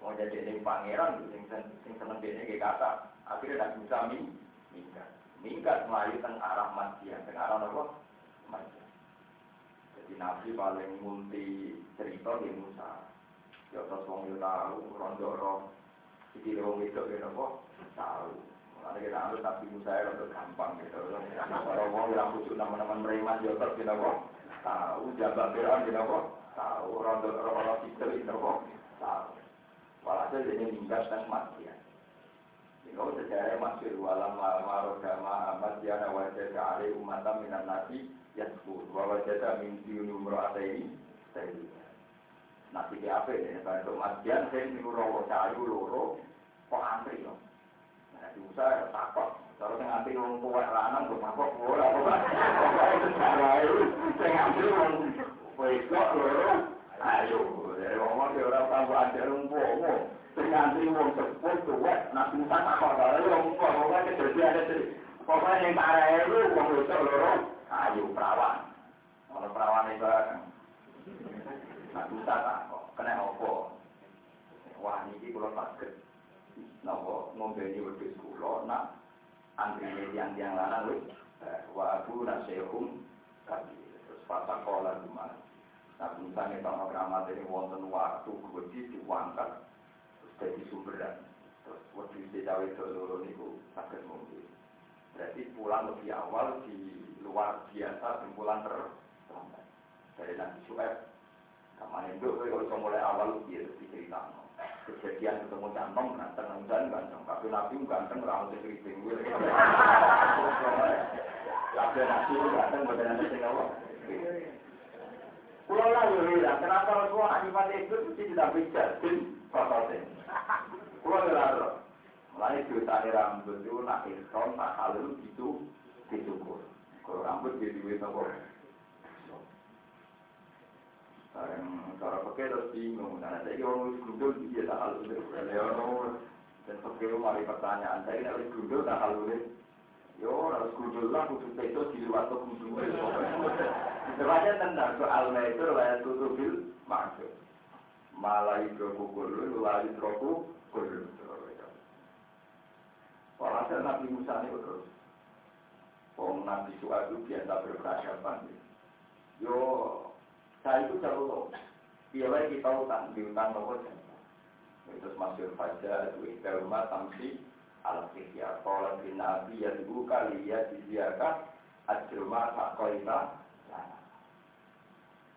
mau jadi ini pangeran, sing sing seneng dia ini kata, akhirnya Nabi Musa minggat, minggat melayu teng arah Madia, teng arah apa? Madia. Jadi Nabi paling multi cerita di Musa. Ya terus wong tahu, rondo roh, iki wong itu ya apa? Tahu. Ada kita harus tapi saya untuk gampang gitu. Kalau mau bilang khusus teman-teman mereman ya terus kita kok tahu jabat beran kita kok tahu rondo kita kita kok tahu. Walhasil ini minggat dan mati ya. Kalau sejarah masih walam maroh dama amat ya wajah kali umat minan nasi yasbur wa wajah min diuni umroh ini saya Nasi di apa ini? Kalau matian saya niru rawa cayu loro kok antri loh. Musa ya takut. Kalau yang nganti wong tua lanang tuh takut ora apa. Pokoke sejarah itu sing nganti wong wedok loro ayo. Dari wong wong ora tahu ajar umpama. Sing nganti wong sepuh tuwek Nabi Musa takut. Kalau wong tua pokoke kejadian ada Pokoknya yang parah itu wong wedok loro ayo perawan. Kalau perawan itu Nabi Musa takut. Kena apa? Wah, ini kalau sakit. Nopo ngombeni wedhus kula nak antrine yang lanang wis eh, wa abu nasihum kabi terus patah kola gimana nah misalnya kalau keramat ini wonten waktu wedi diangkat terus jadi sumberan terus wedi itu loro niku sakit mungkin berarti pulang lebih awal di luar biasa dan terlambat. Dari nanti suet kamar itu kalau mulai awal dia diceritakan kejadian ketemu cantong ganteng dan ganteng tapi nabi ganteng ramu sekeriting gue tapi nabi ganteng pada nanti apa Pulau lah ya, kenapa Rasulullah animat itu tidak bisa tim prosesnya. Pulau ya Mulai cerita rambut itu nak ikhram, nak halus itu dicukur. Kalau rambut jadi duit apa? Barang cara pakai terus bingung. Nah, saya kira orang gundul dia tak halus itu. Dan pakai mari pertanyaan saya harus gundul tak halus. Yo, harus gundul lah khusus itu di luar tuh gundul. Sebenarnya tentang soal itu layak tutubil maksud. Malah itu kukul, lalu itu kukul. Walhasil Nabi Musa ini terus. Om Nabi Su'ad itu biasa berperadaban. Yo, Saya itu jauh Iya kita utang, diutang nopo Itu masuk fajar, ikhda rumah tamsi al fikya. Kalau bin Nabi ya dibuka liya diziaka ajruma sakoita.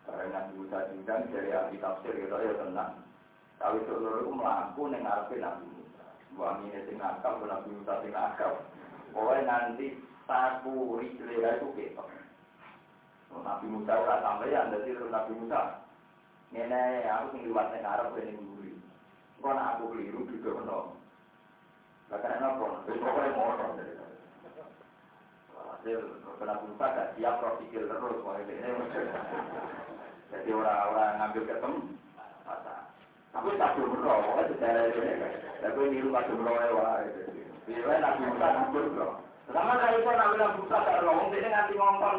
Karena Nabi Musa juga dari ahli tafsir itu ya tenang. Tapi seluruh melaku neng arpe Nabi Musa. Buang ini sing akal, Nabi Musa sing akal. Pokoknya nanti taku rijlera itu ketok. Nabi Musa ora sampeyan, dadi Nabi Musa Ngene aku sing liwat ning Arab ben nguri. Kok nak aku keliru juga ono. Lah kan apa? Wis pokoke motor. Hasil kena pulsa gak siap berpikir terus mau ini. Jadi orang-orang ngambil ketemu. Tapi tak jumroh, pokoknya sejarah ini. Tapi tak jumroh ya wah. Bila nabi Musa ngambul bro. Sama kali itu nabi Nabi Musa gak ngomong, ini nganti ngomong.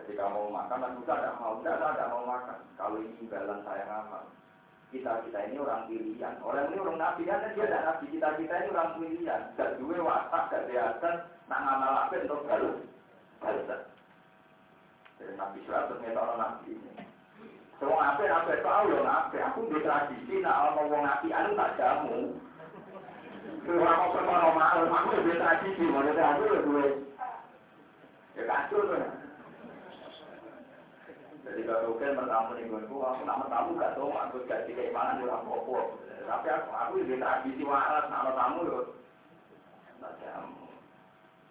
Ketika mau makan, Nabi Musa tidak mau. Tidak, tidak mau makan. Kalau ini imbalan saya ngamal. Kita-kita ini orang pilihan. Orang ini orang nabi, kan dia tidak nabi. Kita-kita ini orang pilihan. Gak dua watak, gak diasan. Nak ngamal apa untuk balas. Balas. Jadi Nabi Suhaib ternyata orang nabi ini. Semua apa apa tahu ya nabi. Aku di tradisi nak mau wong nabi anu tak jamu. Kalau mau ke malam, aku di tradisi. Mau aku lebih. Ya kacau tuh. Jadi kalau kan bertamu nih gue, aku nama tamu gak tau, aku gak di keimanan di orang popo. Tapi aku aku di tradisi waras, nama tamu yo. Nah jamu.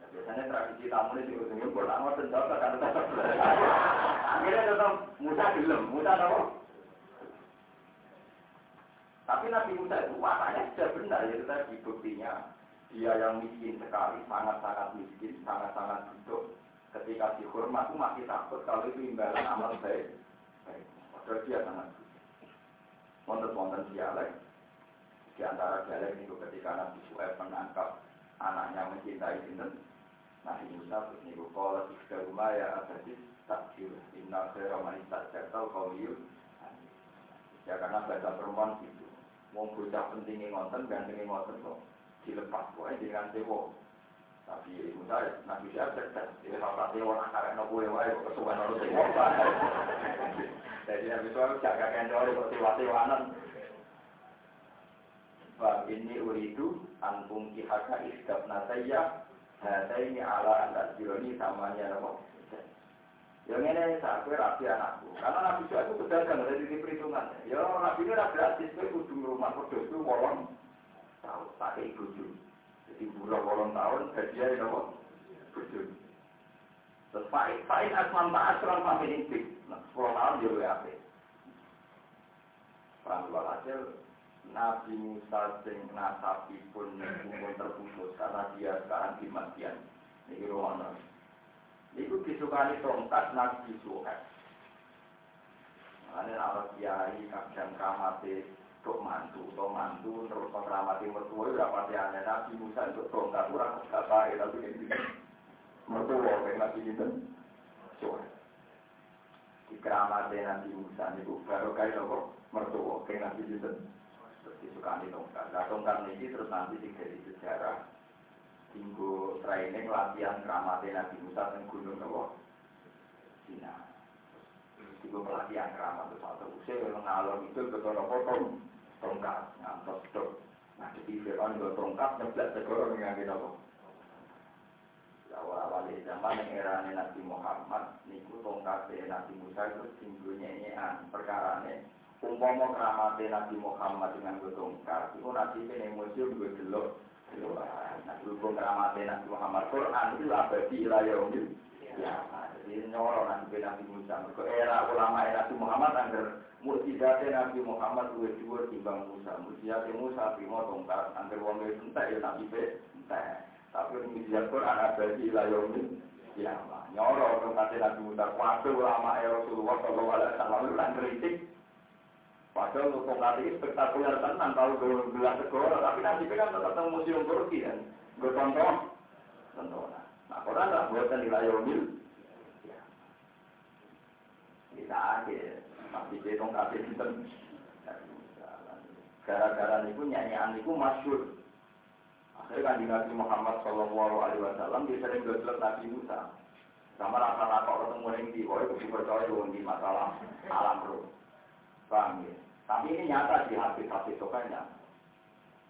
Biasanya tradisi tamu ini juga sini gue lama tentu kan tetap. Akhirnya tetap Musa gelem, Musa tahu. Tapi Nabi Musa itu wataknya sudah benar, itu tadi buktinya dia yang miskin sekali, sangat-sangat miskin, sangat-sangat butuh ketika dihormat itu masih takut kalau itu imbalan amal baik. Padahal dia sangat wonten-wonten dialek. Di antara dialek itu ketika Nabi Suhaib menangkap anaknya mencintai sinten Nabi Musa terus niku qala tiga rumah ya abadi takjil inna khaira man istajartal qawiyul Ya karena bahasa perempuan gitu. Mau bocah pentingnya ngonten, gantengnya ngonten kok dilepas pokoknya dengan sewo. Tapi Musa, Nabi Syahab cerdas. Jadi kalau orang karek no kue wae, kesukaan orang sing Jadi Nabi Syahab jaga kendor, kok sewa-sewanan. Bab ini uridu antum kihaka isgab nataya Hata ini ala anda jironi samanya nopo. Yang ini saya kira rapi anakku. Karena Nabi Syahab itu pedagang dari perhitungan. Ya Nabi ini rapi gratis, itu ujung rumah kudus itu wolong tahu pakai ibu jadi bulan bolong tahun hadiah apa? Bujur. Terus faid faid asman tak asran sampai ini Nah, sepuluh tahun dia apa? Paham hasil Nabi Musa sing nasabi pun pun terputus karena dia sekarang di matian. Ini ruang Itu disukani tongkat Nabi Suhaib. Ini ala kiai kadang kamate untuk mantu, untuk mantu, terus mengramati mertua, itu pasti aneh. Nabi Musa untuk tongkat, kurang gak baik, tapi ini mertua, kayak Nabi itu. Coba. Di keramati Nabi Musa, ini baru kayak apa? Mertua, kayak Nabi itu. Terus disukani tongkat. Nah, tongkat ini terus nanti di sejarah. Tinggu training latihan keramati Nabi Musa dan gunung apa? Cina. Tinggu pelatihan keramat itu satu usia yang mengalami itu betul-betul tongkat ngantos dok nah di Fir'aun gue tongkat nyeblak segoro mengambil apa? Awal-awal zaman yang era Nabi Muhammad niku tongkat Nabi Musa itu tinggunya ini an perkara ini umpama keramat Nabi Muhammad dengan gue tongkat itu Nabi ini museum gue delok. Nah, berhubung keramat Nabi Muhammad Quran itu abadi ilayah Ya, jadi nyoro Nabi Nabi Musa. Era ulama Nabi Muhammad agar mukjizatnya Nabi Muhammad dua dua timbang Musa. Mukjizatnya Musa primo tongkat, angker wong wis entek ya Nabi pe entek. Tapi mukjizat Quran ada di layomi ya nyoro tongkat Nabi Musa. Waktu ulama ya Rasulullah sallallahu alaihi wasallam lan kritik Padahal untuk tongkat ini spektakuler tenang kalau gue gelas segoro, tapi nanti kan tetap museum Turki kan. Gue tonton, tontonan. Nah, kalau nggak buatkan di layomil. Bisa aja, tapi dia tongkat itu Gara-gara itu nyanyian itu masyur. Akhirnya kan Nabi Muhammad Shallallahu Alaihi Wasallam dia sering berjelas Nabi Musa. Sama rasa-rasa ketemu yang di, wah itu percaya di masalah alam roh. Paham ya? Tapi ini nyata di hati-hati sokanya.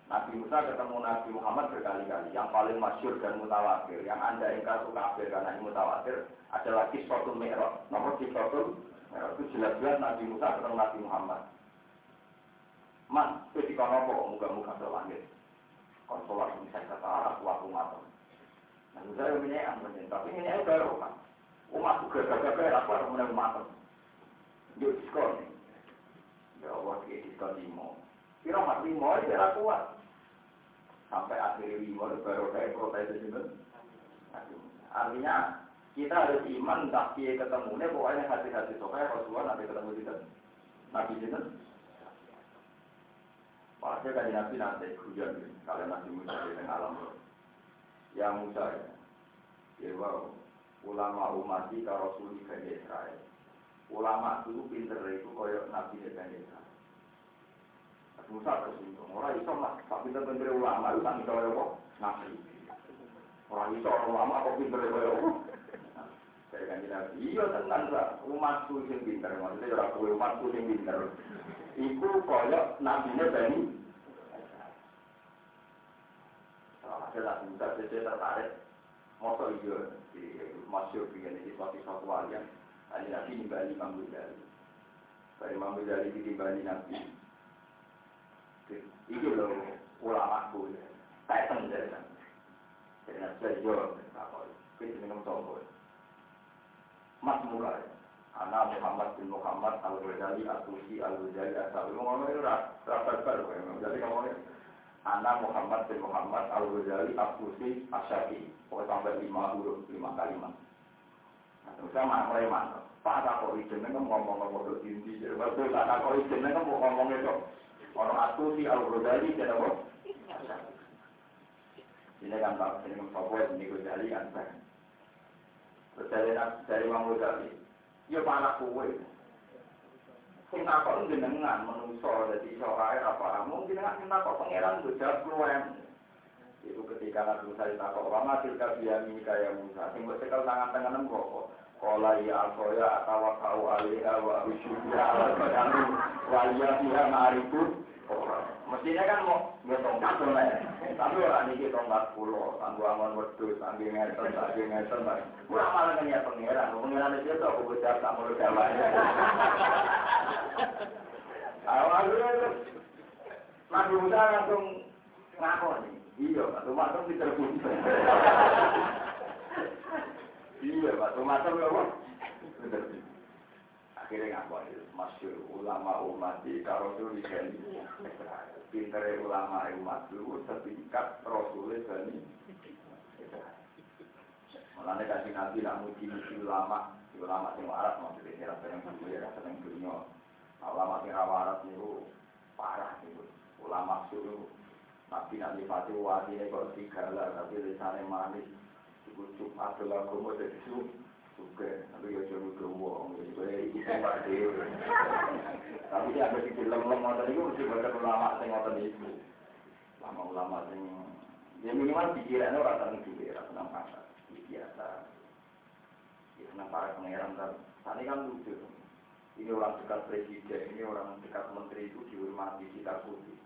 Nabi Musa ketemu Nabi Muhammad berkali-kali. Yang paling masyur dan mutawatir. Yang anda ingkar kafir karena ini mutawatir. Adalah kiswatul merah. Nomor kiswatul itu jelas-jelas Nabi Musa ketemu Nabi Muhammad. Man, itu di konopo, muka-muka ke langit. Konsolat bisa kata arah waktu malam. Nah, saya punya yang penting, tapi ini baru kan. Umat juga gagah-gagah, aku harus menang malam. Yuk, diskon. Ya Allah, dia diskon limo. Kira mat limo tidak kuat. Sampai akhir limo baru kayak protes itu. Artinya kita harus iman tak dia ketemunya pokoknya hati-hati sokai Rasulullah nanti ketemu kita. Nabi itu. Pasti kan Nabi nanti hujan kalian nanti Musa di alam Ya Musa ya. Ya wow. Ulama umat kita Rasul di Israel. Ulama dulu pinter itu koyok Nabi di Israel. Musa tersinggung. Orang iso lah, tapi pinter pinter ulama itu kan iso apa? Nabi. Orang iso ulama kok pinter apa? Saya kan nabi, iya tenang lah, umatku yang pinter, maksudnya orang kue umatku yang pinter. Iku koyok nabinya Bani. Ada lah, Musa saya tertarik. Masa iya, di masyur bikin ini suatu suatu walian. Ada nabi nimbali Imam Ghazali. Dari Imam Ghazali ditimbali nabi. Iki lho ulama ku. Dari sana. Jadi nanti saya jawab. Ini jeneng sopo. Mas mulai. Anak Muhammad bin Muhammad Al Ghazali Al Tusi Al Ghazali Al Sabi ngomong itu rasa baru. Jadi ngomongnya Anak Muhammad bin Muhammad Al Ghazali Al Tusi Al Syafi. Pokoknya sampai lima huruf lima kalimat. Terus sama mulai mantap. Pak tak kok izin ngomong-ngomong ke inti. Waktu tak kok izin ngomong itu. Orang aku si Al Ghazali kita apa? Ini kan tak ini kan ini Ghazali kan. Terus dari dari Imam Ghazali, ya anak kue. Sing takok jenengan menungso dadi iso ae apa mungkin jenengan sing takok pangeran tuh jawab. Itu ketika Nabi Musa ditakok, "Wa tilka biyami kaya Musa?" Sing tangan tangan kok. Kala ya asoya atawa kau alaiha wa ala badanu wa iya Mestinya kan mau nggak tongkat tuh tapi orang ini tongkat pulau, tangguh aman wedus, tangguh ngeten, tangguh ngeten, kurang malah kan pangeran, pangeran itu tuh aku bocah tak mau jawabnya. Awalnya terus Nabi Musa langsung ngaku nih, iya, atau masuk di terbun. Iya, atau masuk apa? Akhirnya ngaku masyur ulama umat di karosul di pinter ulama umat dulu setingkat rasulnya bani Mulanya kasih nabi nak muji ulama, ulama sing waras maksudnya ini rasa yang dulu ya rasa yang dunia. Ulama sing waras itu parah itu. Ulama suruh nabi nak nyifati wadi kok lah tapi lisannya manis. Ibu cuma adalah kamu jadi suka, tapi ya cuma ke uang, jadi itu pak dewi. Tapi dia ada di film-film ngotot itu mesti baca ulama sing ngotot itu. Ulama-ulama sing ya minimal pikirannya orang seneng juga, orang seneng pasar, biasa. Ya seneng para pangeran dan tadi kan lucu. Ini orang dekat presiden, ini orang dekat menteri itu dihormati kita putih.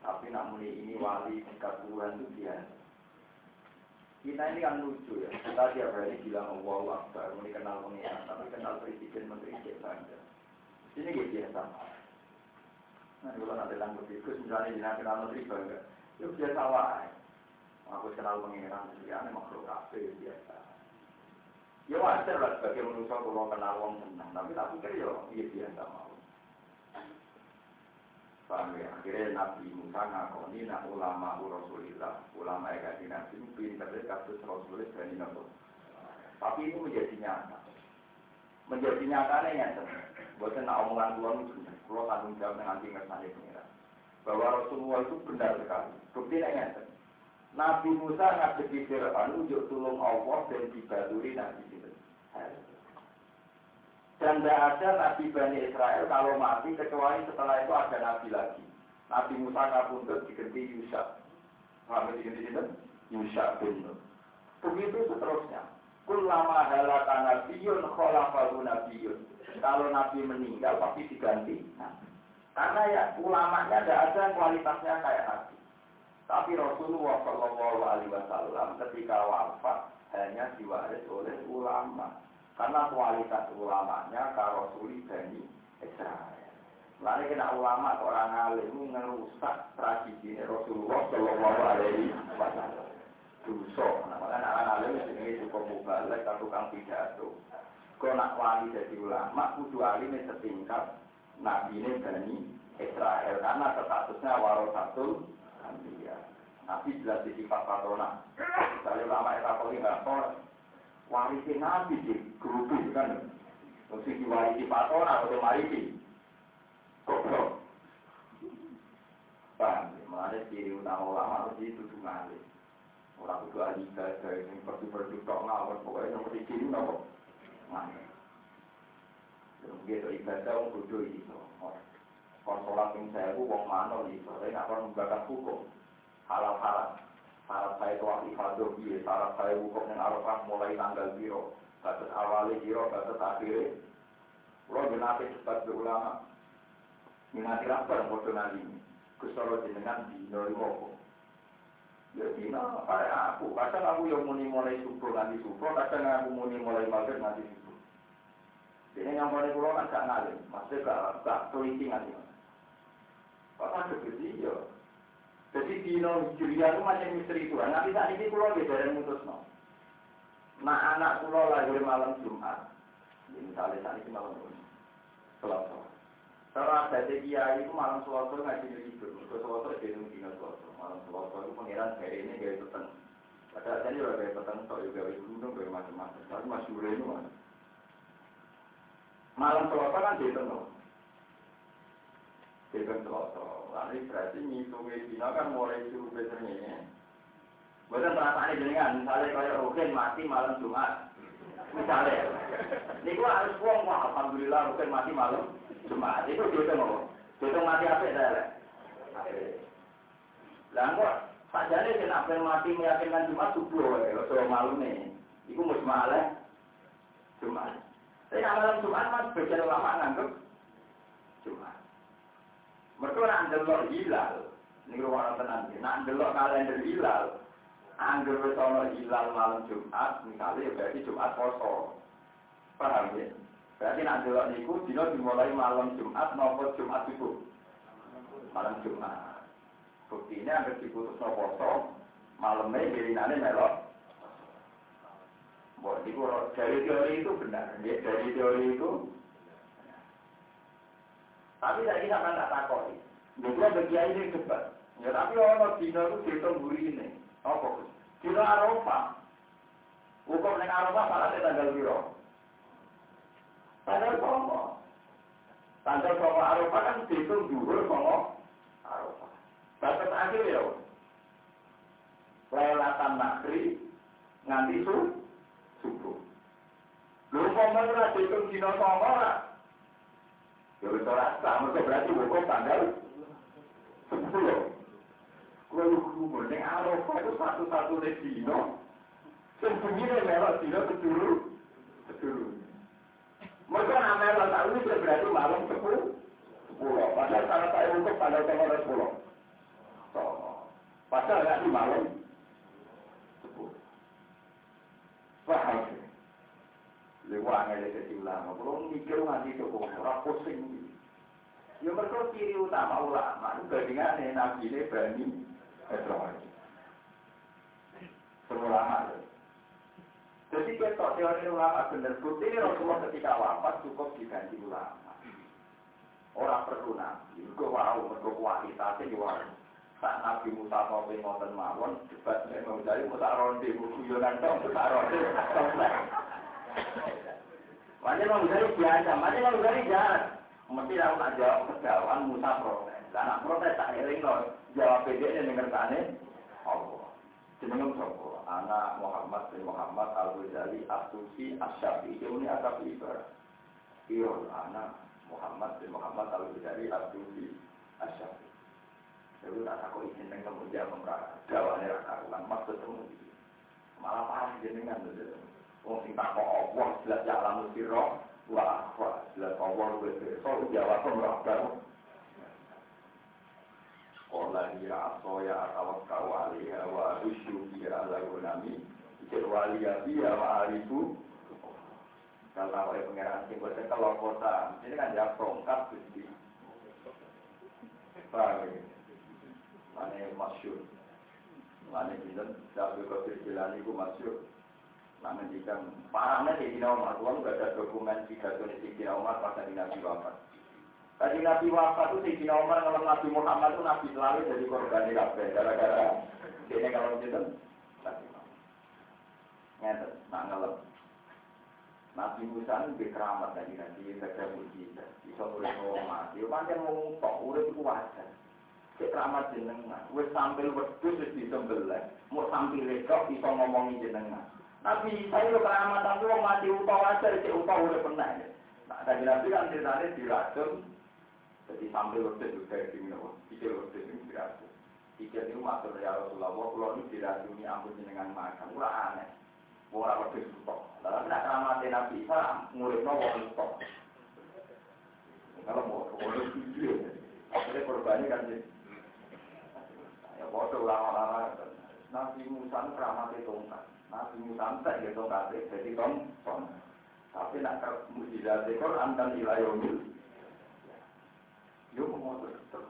Tapi namun ini wali dekat Tuhan itu biasa. Kita ini kan lucu ya. Kita tiap hari bilang Allah Akbar, ini kenal pengiran, tapi kenal presiden menteri cek saja. Ini gitu biasa. Nah, kalau nanti tanggung tikus, misalnya nanti kenal menteri bangga, itu biasa wae. Aku kenal pengiran, sebenarnya makhluk kafe biasa. Ya wajar lah sebagai manusia kalau kenal wong senang, tapi tak pikir ya iya biasa mau. Paham ya? Akhirnya Nabi Musa ngakoni nak ulama Rasulullah, ulama yang kasih Nabi pinter kasus Rasulullah dan Nabi. Tapi itu menjadi nyata. menjadi nyatanya nyata. Bukan nak omongan keluar itu, keluar tanggung jawab tingkat ngersani pengira. Bahwa Rasulullah itu benar sekali. Bukti nyata. Nabi Musa ngadepi Fir'aun ujuk tulung Allah dan dibaturi Nabi itu. Dan tidak ada Nabi Bani Israel kalau mati kecuali setelah itu ada Nabi lagi. Nabi Musa ngapundut diganti Yusa. Nabi diganti itu? Yusa bin. Begitu seterusnya. Kulama halata nabiyun kholafahu nabiyun. Kalau Nabi meninggal pasti diganti. Nah, karena ya ulamanya tidak ada kualitasnya kayak Nabi. Tapi Rasulullah Shallallahu Alaihi Wasallam ketika wafat hanya diwaris oleh ulama. Karena kualitas ulamanya karosuli Bani Israel. Lalu kena ulama orang alim ngerusak tradisi Rasulullah Shallallahu Alaihi Wasallam. Duso, namanya anak alim ini cukup mubalek atau tukang pidato. Kau nak wali jadi ulama, kudu alim setingkat Nabi ini Bani Israel karena statusnya warosatul Anbiya. Nabi jelas di sifat patrona. Misalnya ulama itu nggak warisi Nabi di grup itu kan. Mesti diwarisi patrona atau warisi. Goblok. Paham? Mengenai ciri utama ulama harus itu ngalim. Orang itu ahli ibadah yang perlu-perlu tok ngawur. Pokoknya nomor ciri nopo. Ngalim. Begitu ibadah orang bodoh itu. Kalau sholat yang saya itu, wong manor itu. Saya nggak pernah membakas hukum. Halal-halal. Syarat saya ahli ibadah. Syarat saya hukum yang arafah mulai tanggal biro. Batas awalnya biro, batas akhirnya. Kalau jenazah cepat berulama. Minati rapor bodoh nanti. Kusoro jenengan di Noriwopo. Ya dina kayak aku. Kadang aku yang muni mulai subuh nanti subuh. Kadang aku muni mulai maghrib nanti subuh. Ini yang mulai pulau kan gak ngalim. Maksudnya gak, gak teliti nanti. Kok ada ya? Jadi dino hijriah itu macam misteri Tuhan. Nanti saat ini pulau dari mutus no. Nah anak pulau lahir malam Jumat. Misalnya saat ini malam Jumat. Selasa. Kalau ada kiai itu malam selasa ngaji di situ. Terus selasa dino selasa. Malam selasa itu pengiran hari ini gaya peteng. Padahal saya juga gaya peteng. Soal juga gaya gunung gaya macam-macam. Tapi masih ini mas. Malam selasa kan dia tentu. Kan selasa. Lalu berarti ngitungnya dino kan mulai suruh besarnya. Bukan perasaan jenengan. Misalnya kayak Rukin mati malam Jumat. Misalnya. Ini gua harus buang. Wah, Alhamdulillah Rukin mati malam. Jumat itu dihitung apa? Dihitung mati apa ya? Lah kok sajane sing apa mati meyakinkan Jumat subuh so malam nih. Iku mus malah Jumat. Tapi malam Jumat mas bagian ulama nganggep Jumat. Mereka nak delok hilal, ini ruang tenang. Nak delok kalender hilal, anggur wis hilal malam Jumat, misalnya berarti Jumat poso. Paham ya? Berarti nak delok niku dina dimulai malam Jumat nopo Jumat subuh. Malam Jumat. Bukti ini hampir diputus no poso, malamnya gilinane melok. Buat itu dari teori itu benar, ya, dari teori itu. Tapi saya sampai tak takoi. Dulu bagi ini debat. Ya tapi orang dina itu dihitung buri ini. Apa? Dina Arafah. Hukum dengan Arafah malah tanggal biru. Tanggal songo. Tanggal songo Arafah kan dihitung dulu songo Arafah. Batas akhir ya. Lailatan nakri nganti su subuh. Lu kok ora dihitung dina songo ora? Ya wis ora sah, mergo berarti hukum tanggal Arafah itu dino. Begini melok dino. Kedulu. Mereka tak ini berarti malam sepuluh. Sepuluh. Padahal untuk pada tanggal sepuluh. Padahal malam sepuluh. Paham? Lewat ngeliat jadi ulama. Kalau mikir nanti cukup orang pusing. Ya mereka ciri utama ulama. Bandingannya nabi ini berani. Israel. Semua ulama. Jadi kita teori ulama benar ini Rasulullah ketika wafat cukup diganti ulama. Orang perlu nabi, itu wow, mereka kualitasnya juga. Tak Nabi Musa mau ngoten mawon, debat memang dari Musa ronde, guyonan dong, Musa ronde. Macam mau dari biasa, macam mau dari jahat. Mesti aku nak jawab kejawan Musa protes. Nak protes tak eling loh. Jawab PD ini dengan tanya. Allah. Jenengem sapa? Anak Muhammad bin Muhammad Al Ghazali Asusi Asyafi. Ini ada ibarat. Iya, anak Muhammad bin Muhammad Al Ghazali Asusi Asyafi. Jadi tak takut izin yang kemudian memperah. Jawabannya rakaruan. Maksud temu. Malah parah jenengan. Wong sing takok Allah jelas jalan sira wah wah jelas Allah wis so jawab ora baru. Qala ya asoya atawakkau alaiha wa usyu bi ala gunami ikir wali ya biya wa alifu kalau oleh pengeran sing boten kalau kota ini kan ya prongkat Gusti. Paham ya? Mana masyur. Mana jinten, Dabi Qadir Jilani ku masyur. Nah, menjikan parahnya di Dina Umar, Tuhan nggak ada dokumen pidato di Dina Umar pas di Nabi wafat. Tadi Nabi wafat itu di Dina Umar kalau Nabi Muhammad itu Nabi selalu jadi korban di kafe, gara-gara ini kalau gitu. Ngerti, nak ngelem. Nabi Musa itu berkeramat tadi nanti kerja mujizat, bisa boleh ngomong mati. Pancen ngomong tok, udah itu wajar. Keramat jenengan, wes sambil wedus wis disembelih, mau sambil redok bisa ngomongi jenengan. Nabi Isa itu keramat tapi orang mati upah wajar, cek upah udah pernah ya. Nah, tadi Nabi kan ceritanya diracun, jadi sambil waktu juga di minum, pikir waktu ini diracun. Pikir itu matur ya Rasulullah, kalau ini diracuni ampun dengan makan, murah aneh. Murah waktu itu kok. Lalu nak keramat Nabi Isa, murid no wong stok. Kalau mau kalau video, akhirnya korbannya kan ya bodoh lama-lama. Nabi Musa itu enggak. Nabi Musa tak gitu kabeh jadi kon kon. Tapi nak mujizat Quran kan ilayomil. Yo mau terus.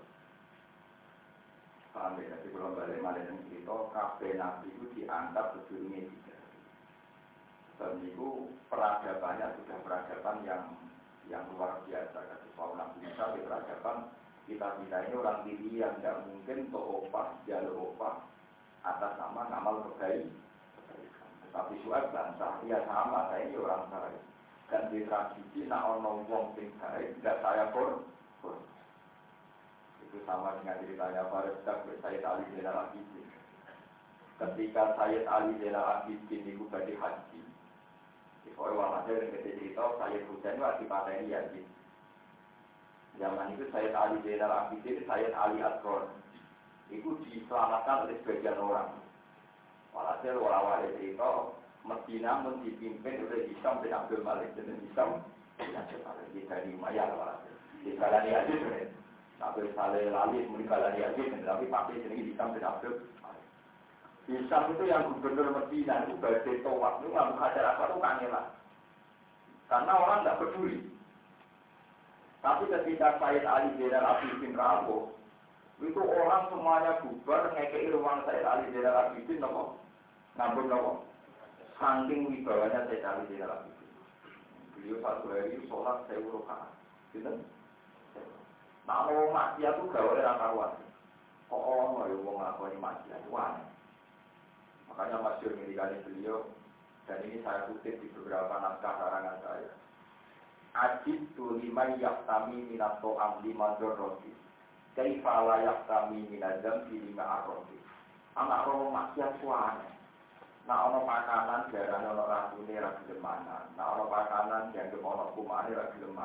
Paham ya, jadi kalau balik malah yang cerita, kafe nabi itu dianggap sebelumnya tiga. Dan itu peradabannya sudah peradaban yang yang luar biasa. Kata soal nabi Musa di peradaban kita kita ini orang diri yang tidak mungkin untuk opah, jalur opah atas nama ngamal kebaikan. Tapi suat bangsa, ya sama, saya ini orang baik. Dan di tradisi, nak ono wong sing tidak saya pun. Itu sama dengan ceritanya Farid Sayyid Ali Zainal Abidin. Ketika Sayyid Ali Zainal Abidin itu badi haji. Di Pokoknya walhasil yang kita cerita, Sayyid Husain itu dipateni Yazid. Zaman itu Sayyid Ali Zainal Abidin, Sayyid Ali Asron. Itu diselamatkan oleh sebagian orang Walhasil walau cerita Medina pun dipimpin oleh Hisam bin Abdul Malik dan Hisam bin Abdul Malik di dari Maya walhasil. Di Balani Aziz Tapi saleh lali muni Balani Aziz tapi pakai jenenge Hisam bin Abdul Malik. Hisam itu yang gubernur Medina itu badai tawak itu nggak hajar apa itu kangelan. Karena orang nggak peduli. Tapi ketika Said Ali Zainal Abidin Rabu, itu orang semuanya bubar ngekei ruang Said Ali Zainal Abidin nopo Namun nopo? Saking wibawanya saya di dalam itu. Beliau satu hari sholat saya urukan. Gitu? Nah, mau maksiat itu gak boleh karuan. Kok orang mau mau ngakoni maksiat itu aneh. Makanya masyur milikani beliau dan ini saya kutip di beberapa naskah karangan saya. Ajib tu lima yaktami minato am lima doroti. Kaifala yaktami minadam di lima arroti. Anak roh maksiat itu aneh. Nah, ono makanan jarang ono rasune ra gelem. Nah, ono makanan yang ono kumane ra gelem.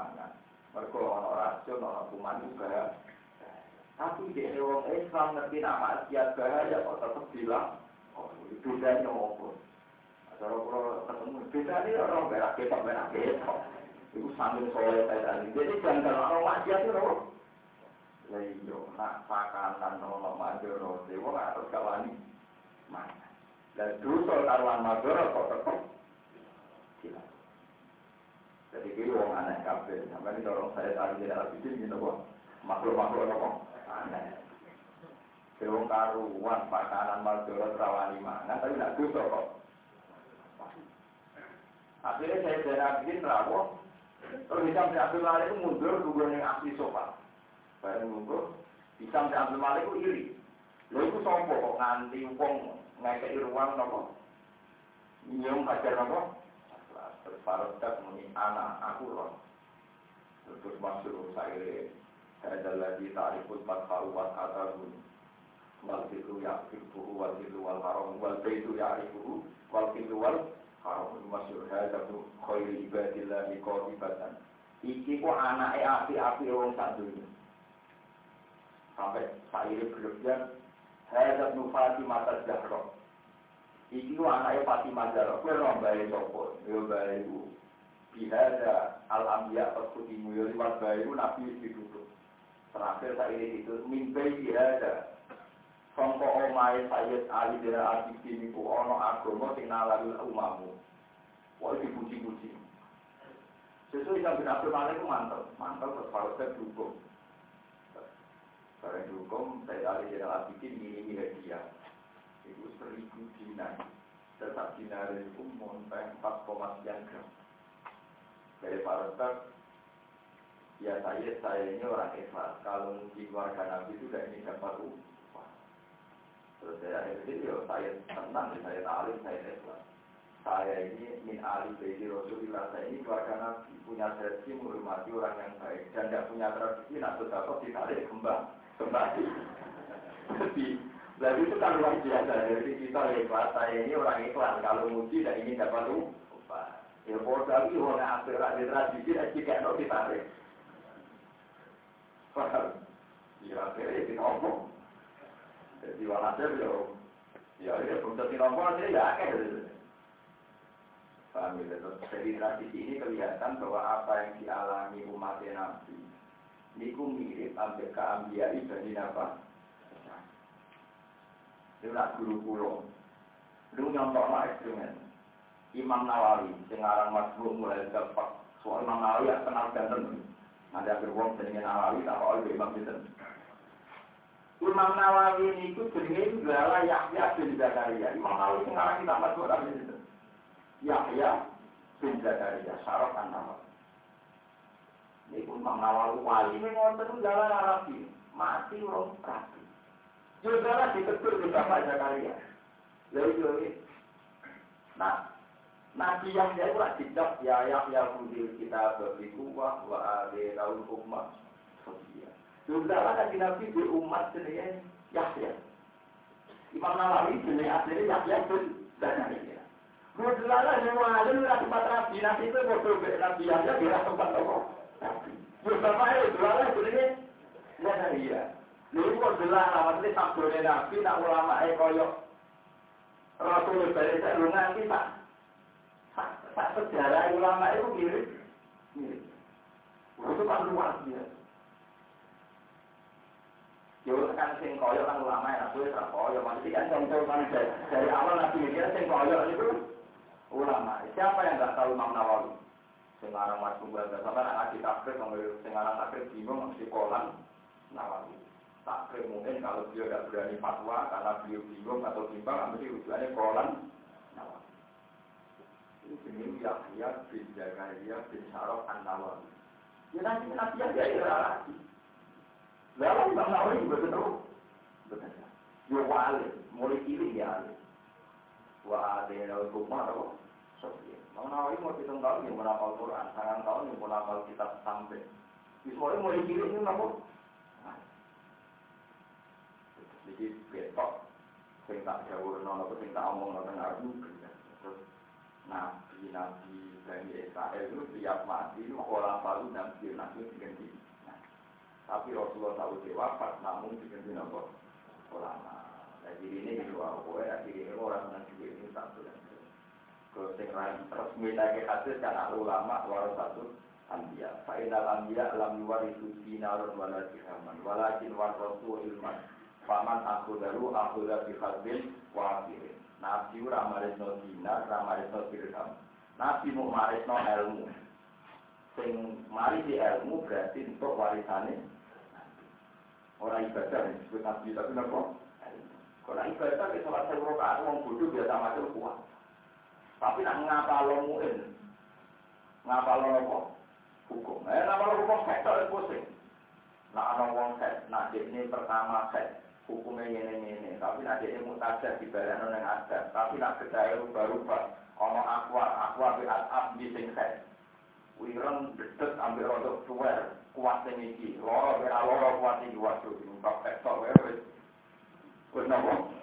Mergo ono racun ono kuman juga. Tapi di wong Islam ngerti nama siat bahaya kok tetep bilang, oh itu bedanya. Kalau kalau ketemu beda nih orang berak ketok berak ketok. Itu sambil soleh tadi. Jadi jangan kalau maksiat itu Lah iya, nak pakanan ono majoro, dewa harus kawani. Mana? Dan dosa karuan madara kok tetep gila. Jadi kiri wong aneh kabeh. Sampai ini dorong saya tadi tidak abidin gitu kok. Makhluk-makhluk kok aneh. Kiri wong karuan makanan madara terawani mana. Tapi tidak dosa kok. Akhirnya saya tidak abidin rawuh. Terus bisa Malik itu mundur dulu yang asli sopan. Bareng mundur, bisa Abdul Malik itu iri. Lalu itu sombong kok nganti wong ngekei ruang nopo nyium hajar nopo Terus Farodak muni anak aku roh. Terus masuk saya ada lagi tariful fatharu wa atabun. Wal fitu ya'rifuhu wal fitu wal haram wal fitu ya'rifuhu wal fitu wal haram. Masyur hadatu khairi ibadillahi qatibatan. Iki ku anake api-api wong sak dunia. Sampai saya berlebihan Hadat nu Fatimah Zahra. Iki ku anake Fatimah Zahra. Bae sapa? Yo bae iku. Bihada al-anbiya fasutimu yo liwat bae iku nabi ditutup. Terakhir ini itu mimpi bihada. Sangka omahe Sayyid Ali bin Abi Thalib niku ana agama sing nalari umamu. Wah dipuji-puji. Sesuai yang bin Abdul itu mantap, mantap terus dukung. Barang dukung, saya Ali bin Abi Thalib ini hadiah itu seribu dinar. Tetap dinar itu montai 4, sekian gram. Dari Farostak, ya saya, saya ini orang ikhlas. Kalau di keluarga Nabi itu tidak ini dapat upah. Terus saya akhirnya, ya saya tenang, saya talim, saya ikhlas. Saya ini min ali baiti Rasulullah saya ini keluarga Nabi punya tradisi menghormati orang yang baik dan tidak punya tradisi nak dapat ditarik kembang kembali. Jadi Lalu itu kan luar biasa. Jadi kita ikhlas, saya ini orang ikhlas. Kalau muji dan ini dapat lupa. Ya kalau tapi orang akhirat di tradisi dan jika no ditarik. Paham? Ya ya, ya ya tentu ngomong aja ya akhir. Paham ya? Ini kelihatan bahwa apa yang dialami umat Nabi, niku mirip sampai keambiai dari apa? Itu nak guru kulo. Lu nyontok lah ekstremen. Imam Nawawi, sekarang masbuk mulai dapat. Soal Imam Nawawi ya kenal ganteng. Ada beruang jenenge Nawawi, tak oleh Imam itu. Imam Nawawi ini itu jenenge adalah Yahya bin Zakaria. Imam Nawawi sekarang kita masuk itu. Yahya bin Zakaria, syaraf an Imam Nawawi wali ngonten jalan Arabi. Mati orang rapi. Juga ditegur di Bapak Zakaria. Lalu ini. Nah, Nabi yang dia pula tidak ya ya ya kudil kita berbiku wah wa tahun hukmah sosial. Juga lah kan Nabi di umat sendiri Yahya. Imam Nawawi jenis aslinya Yahya pun Zakaria. Mudlalah yang walim lah tempat Nabi Nabi itu bodoh Nabi Yahya dia tempat apa? Bapak itu lah jenis Zakaria. Lalu kok jelas maksudnya sabdone Nabi nak ulama eh koyok Rasul dari saya lu nganti tak tak sejarah ulama itu mirip mirip. Itu kan luar biasa. Yo kan sing koyok kan ulama ya aku ora koyok maksudnya kan contoh kan dari awal Nabi dia sing koyok itu ulama. Siapa yang nggak tahu Imam Nawawi? Sekarang Mas Tunggal sama anak ngaji takbir, sekarang takbir bingung mesti kolan Nawawi takrim mungkin kalau beliau tidak berani fatwa karena beliau bingung atau bimbang mesti rujukannya kolan ini jenis Yahya bin Zakaria bin Syaraf an Nawawi ya nanti nanti ya dia ya. Lagi lalu Imam Nawawi juga betul betul ya wali mulai ini ya wa ada yang rumah atau Sofia Imam Nawawi mau hitung tahun yang menapal Quran. Sangat tahun yang menapal kitab sampai. Ismail mulai kiri ini apa jadi betok sing tak jawurno apa sing tak omongno teng aku terus nabi nabi Bani Israel itu tiap mati itu orang baru dan dia nabi diganti. Nah, tapi Rasulullah tahu dia wafat namun diganti apa ulama. Jadi ini gitu aku ya jadi ini orang yang juga ini satu dan sing resmi lagi hadis kan ulama waras satu ambia fa'inal ambia alam yuwarisu dinarun wala dirhaman walakin warasu ilman Paman aku daru aku dari khazin wafirin. Nabi ora marisno dinar, ora marisno dirham. Nabi mau marisno ilmu. Sing mari di ilmu berarti untuk warisane. Orang ibadah disebut nabi tapi nopo. Kalau ibadah kita sholat sewa rakaat wong bodoh biasa macam kuat. Tapi nak ngapa lo muin, ngapa lo nopo hukum. Eh ngapa lo hukum saya tak pusing. Nak ana wong set, nak ini pertama set, hukumnya ini ini tapi nanti ini mutajah di badan yang ada tapi nak kedaya rubah-rubah Ono aqua, aqua bi atap di sing khet. Wireng dedet ambil rodok suwer, kuat sing iki. Loro be loro kuat iki waduh, numpak petok wae wis. Wis nopo?